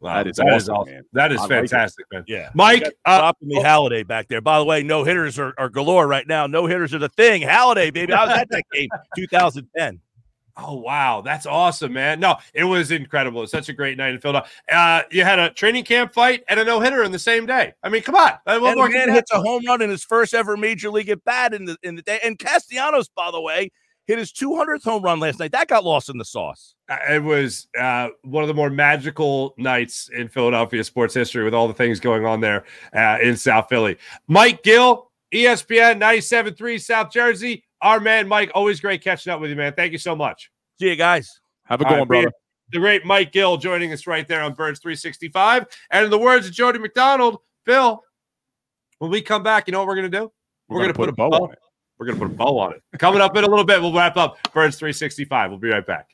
Speaker 2: Wow,
Speaker 5: That is
Speaker 2: that is
Speaker 5: awesome,
Speaker 2: awesome.
Speaker 5: man.
Speaker 2: That is
Speaker 5: I like
Speaker 2: fantastic, man.
Speaker 7: Yeah,
Speaker 2: Mike,
Speaker 7: We got
Speaker 2: uh,
Speaker 7: Propp and the Halladay back there. By the way, no hitters are, are galore right now. No hitters are the thing. Halladay, baby. I was at that game, *laughs* 2010.
Speaker 2: Oh wow, that's awesome, man! No, it was incredible. It's such a great night in Philadelphia. Uh, you had a training camp fight and a no hitter in the same day. I mean, come on, Uh, what
Speaker 7: And
Speaker 2: more
Speaker 7: man hits a home run in his first ever major league at bat in the in the day. And Castellanos, by the way, hit his 200th home run last night. That got lost in the sauce.
Speaker 2: Uh, It was uh, one of the more magical nights in Philadelphia sports history with all the things going on there uh, in South Philly. Mike Gill, ESPN 97.3 South Jersey. Our man, Mike, always great catching up with you, man. Thank you so much.
Speaker 7: See you guys.
Speaker 5: Have a good
Speaker 2: right,
Speaker 5: one, brother.
Speaker 2: The great Mike Gill joining us right there on Birds 365. And in the words of Jody McDonald, Phil, when we come back, you know what we're going to do?
Speaker 5: We're, gonna, put, a bow on it.
Speaker 2: We're gonna put a bow on it. Coming up in a little bit, we'll wrap up Birds 365. We'll be right back.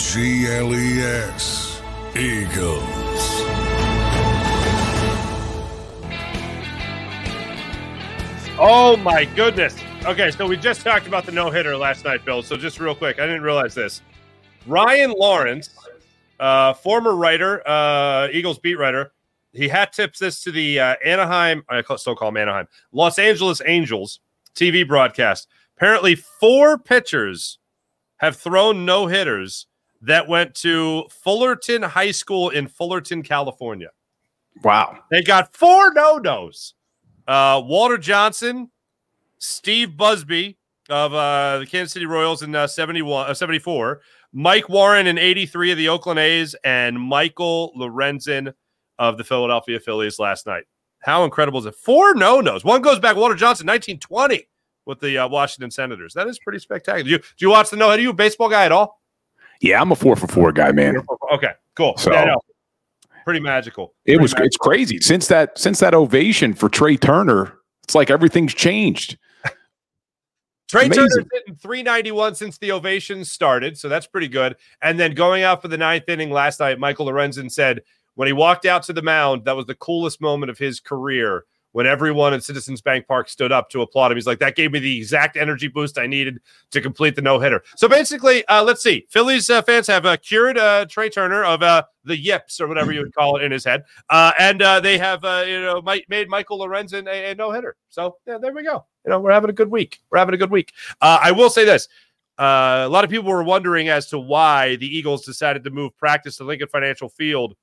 Speaker 6: G L E S. Eagles.
Speaker 2: Oh my goodness. Okay, so we just talked about the no hitter last night, Bill. So just real quick, I didn't realize this. Ryan Lawrence, uh, former writer, uh, Eagles beat writer, he hat tips this to the uh, Anaheim, I still call him Anaheim, Los Angeles Angels TV broadcast. Apparently, four pitchers have thrown no hitters that went to Fullerton High School in Fullerton, California.
Speaker 5: Wow.
Speaker 2: They got four no nos. Uh, Walter Johnson, Steve Busby of uh, the Kansas City Royals in uh, 71, uh, 74, Mike Warren in 83 of the Oakland A's, and Michael Lorenzen of the Philadelphia Phillies last night. How incredible is it? Four no nos. One goes back, Walter Johnson, 1920 with the uh, Washington Senators. That is pretty spectacular. Do you, do you watch the no? Are you a baseball guy at all?
Speaker 5: Yeah, I'm a four for four guy, man.
Speaker 2: Okay, cool.
Speaker 5: So-
Speaker 2: Yeah, no. Pretty magical.
Speaker 5: It
Speaker 2: Pretty
Speaker 5: was it's crazy since that since that ovation for Trea Turner. It's like everything's changed.
Speaker 2: Trea
Speaker 5: Amazing.
Speaker 2: Turner's hitting 391 since the ovation started, so that's pretty good. And then going out for the ninth inning last night, Michael Lorenzen said when he walked out to the mound, that was the coolest moment of his career when everyone at Citizens Bank Park stood up to applaud him. He's like, that gave me the exact energy boost I needed to complete the no hitter. So basically, uh, let's see. Phillies uh, fans have uh, cured uh, Trea Turner of uh, the yips or whatever you would call it in his head, uh, and they have you know made Michael Lorenzen a, a no hitter. So yeah, there we go. You know, we're having a good week. We're having a good week. I will say this. A lot of people were wondering as to why the Eagles decided to move practice to Lincoln Financial Field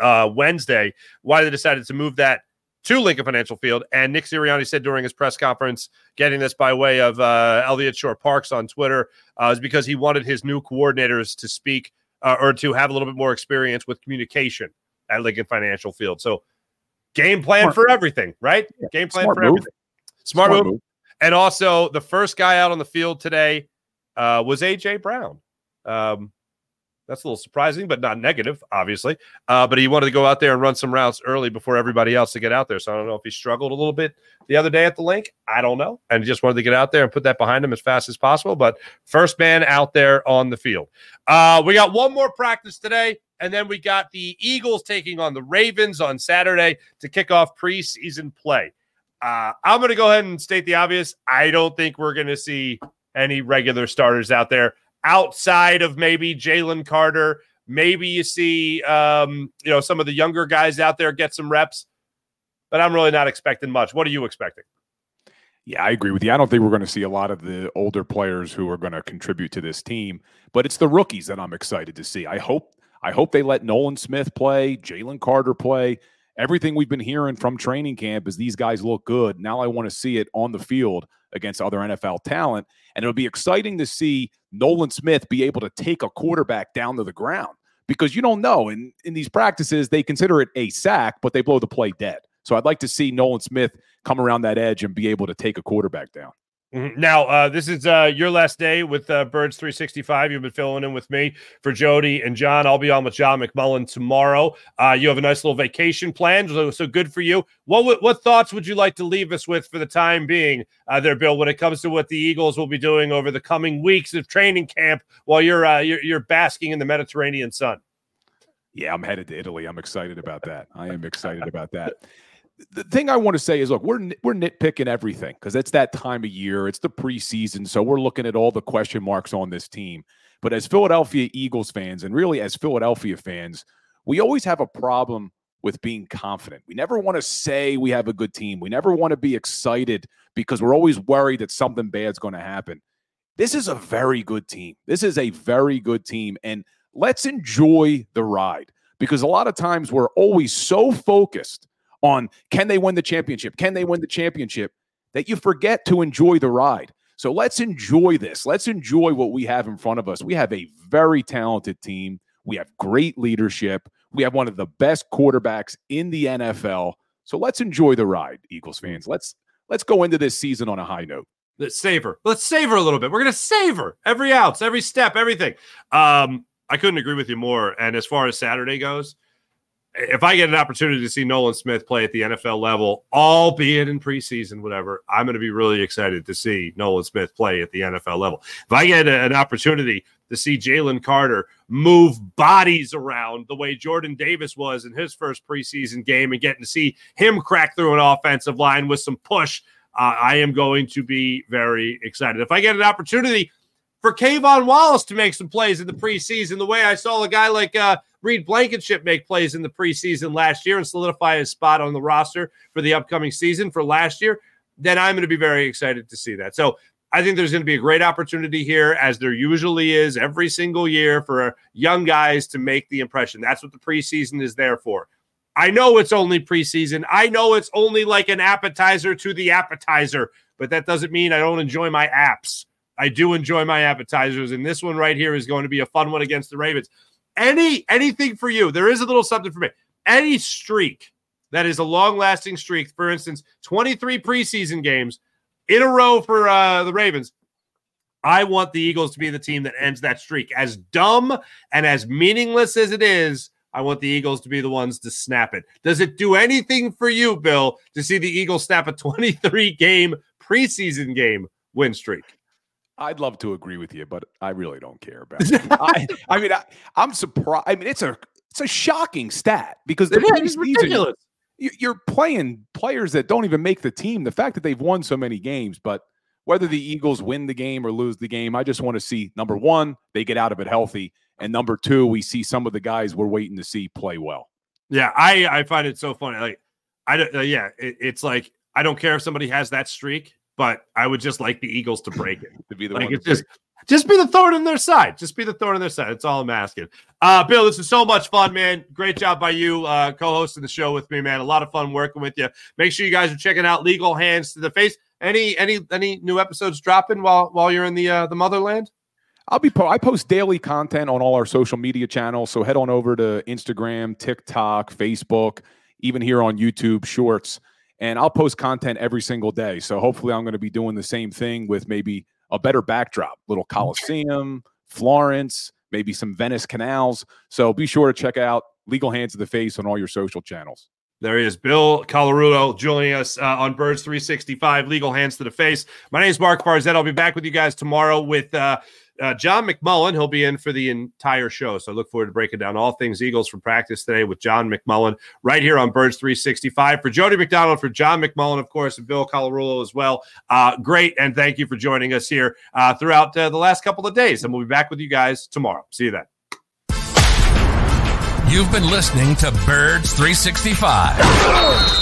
Speaker 2: Wednesday. Why they decided to move that to Lincoln Financial Field. And Nick Sirianni said during his press conference, getting this by way of uh, Eliot Shorr-Parks on Twitter, uh, is because he wanted his new coordinators to speak uh, or to have a little bit more experience with communication at Lincoln Financial Field. So, game plan
Speaker 5: Smart.
Speaker 2: for everything, right? Game plan
Speaker 5: Smart
Speaker 2: for
Speaker 5: move.
Speaker 2: everything. Smart,
Speaker 5: Smart
Speaker 2: move.
Speaker 5: move.
Speaker 2: And also, the first guy out on the field today uh, was AJ Brown. Um, that's a little surprising, but not negative, obviously. Uh, but he wanted to go out there and run some routes early before everybody else to get out there. So I don't know if he struggled a little bit the other day at the Linc. I don't know. And he just wanted to get out there and put that behind him as fast as possible. But first man out there on the field. Uh, we got one more practice today. And then we got the Eagles taking on the Ravens on Saturday to kick off preseason play. Uh, I'm going to go ahead and state the obvious. I don't think we're going to see any regular starters out there outside of maybe Jalen Carter. Maybe you see, um, you know, some of the younger guys out there get some reps, but I'm really not expecting much. What are you expecting?
Speaker 5: Yeah, I agree with you. I don't think we're going to see a lot of the older players who are going to contribute to this team, but it's the rookies that I'm excited to see. I hope I hope they let Nolan Smith play, Jalen Carter play. Everything we've been hearing from training camp is these guys look good. Now I want to see it on the field against other NFL talent, and it'll be exciting to see Nolan Smith be able to take a quarterback down to the ground because you don't know. In in these practices, they consider it a sack, but they blow the play dead. So I'd like to see Nolan Smith come around that edge and be able to take a quarterback down.
Speaker 2: Mhm. Now, uh, this is uh, your last day with uh, Birds 365. You've been filling in with me for Jody and John. I'll be on with John McMullen tomorrow. Uh, you have a nice little vacation planned, so, so good for you. What what thoughts would you like to leave us with for the time being, uh, there, Bill, when it comes to what the Eagles will be doing over the coming weeks of training camp while you're uh, you're, you're basking in the Mediterranean sun?
Speaker 5: Yeah, I'm headed to Italy. I'm excited about that. I am excited about that. The thing I want to say is, look, we're we're nitpicking everything because it's that time of year. It's the preseason, so we're looking at all the question marks on this team. But as Philadelphia Eagles fans, and really as Philadelphia fans, we always have a problem with being confident. We never want to say we have a good team. We never want to be excited because we're always worried that something bad's going to happen. This is a very good team. This is a very good team. And let's enjoy the ride because a lot of times we're always so focused on can they win the championship? Can they win the championship? That you forget to enjoy the ride. So let's enjoy this. Let's enjoy what we have in front of us. We have a very talented team. We have great leadership. We have one of the best quarterbacks in the NFL. So let's enjoy the ride, Eagles fans. Let's let's go into this season on a high note.
Speaker 2: Let's savor. Let's savor a little bit. We're gonna savor every ounce, every step, everything. Um, I couldn't agree with you more. And as far as Saturday goes, if I get an opportunity to see Nolan Smith play at the NFL level, albeit in preseason, whatever, I'm going to be really excited to see Nolan Smith play at the NFL level. If I get a- an opportunity to see Jalen Carter move bodies around the way Jordan Davis was in his first preseason game and getting to see him crack through an offensive line with some push, uh, I am going to be very excited. If I get an opportunity for K'Von Wallace to make some plays in the preseason, the way I saw a guy like uh, Reed Blankenship make plays in the preseason last year and solidify his spot on the roster for the upcoming season for last year, then I'm going to be very excited to see that. So I think there's going to be a great opportunity here, as there usually is every single year, for young guys to make the impression. That's what the preseason is there for. I know it's only preseason. I know it's only like an appetizer to the appetizer, but that doesn't mean I don't enjoy my apps. I do enjoy my appetizers, and this one right here is going to be a fun one against the Ravens. Any anything for you? There is a little something for me. Any streak that is a long-lasting streak, for instance, 23 preseason games in a row for uh, the Ravens. I want the Eagles to be the team that ends that streak. As dumb and as meaningless as it is, I want the Eagles to be the ones to snap it. Does it do anything for you, Bill, to see the Eagles snap a 23 game preseason game win streak?
Speaker 5: I'd love to agree with you, but I really don't care about it. *laughs* I, I mean, I, I'm surprised. I mean, it's a it's a shocking stat because the
Speaker 2: It is ridiculous.
Speaker 5: you- You're playing players that don't even make the team. The fact that they've won so many games, but whether the Eagles win the game or lose the game, I just want to see number one, they get out of it healthy, and number two, we see some of the guys we're waiting to see play well.
Speaker 2: Yeah, I I find it so funny. Like, I don't. Uh, yeah, it, it's like I don't care if somebody has that streak, but I would just like the Eagles to break it. *laughs*
Speaker 5: To be the
Speaker 2: like
Speaker 5: one
Speaker 2: it's
Speaker 5: to
Speaker 2: just Just be the thorn in their side. Just be the thorn in their side. That's all I'm asking. Uh, Bill, this is so much fun, man. Great job by you uh, co-hosting the show with me, man. A lot of fun working with you. Make sure you guys are checking out Legal Hands to the Face. Any any any new episodes dropping while while you're in the uh, the motherland?
Speaker 5: I'll be po- I post daily content on all our social media channels, so head on over to Instagram, TikTok, Facebook, even here on YouTube Shorts, and I'll post content every single day. So hopefully, I'm going to be doing the same thing with maybe a better backdrop, little Coliseum, Florence, maybe some Venice canals. So be sure to check out Legal Hands to the Face on all your social channels.
Speaker 2: There he is, Bill Colarulo, joining us uh, on Birds 365, Legal Hands to the Face. My name is Mark Farzetta. I'll be back with you guys tomorrow with uh, uh, John McMullen. He'll be in for the entire show. So I look forward to breaking down all things Eagles from practice today with John McMullen right here on Birds 365. For Jody McDonald, for John McMullen, of course, and Bill Colarulo as well. Uh, great. And thank you for joining us here uh, throughout uh, the last couple of days. And we'll be back with you guys tomorrow. See you then.
Speaker 1: You've been listening to Birds 365,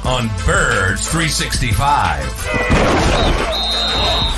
Speaker 1: on Birds 365.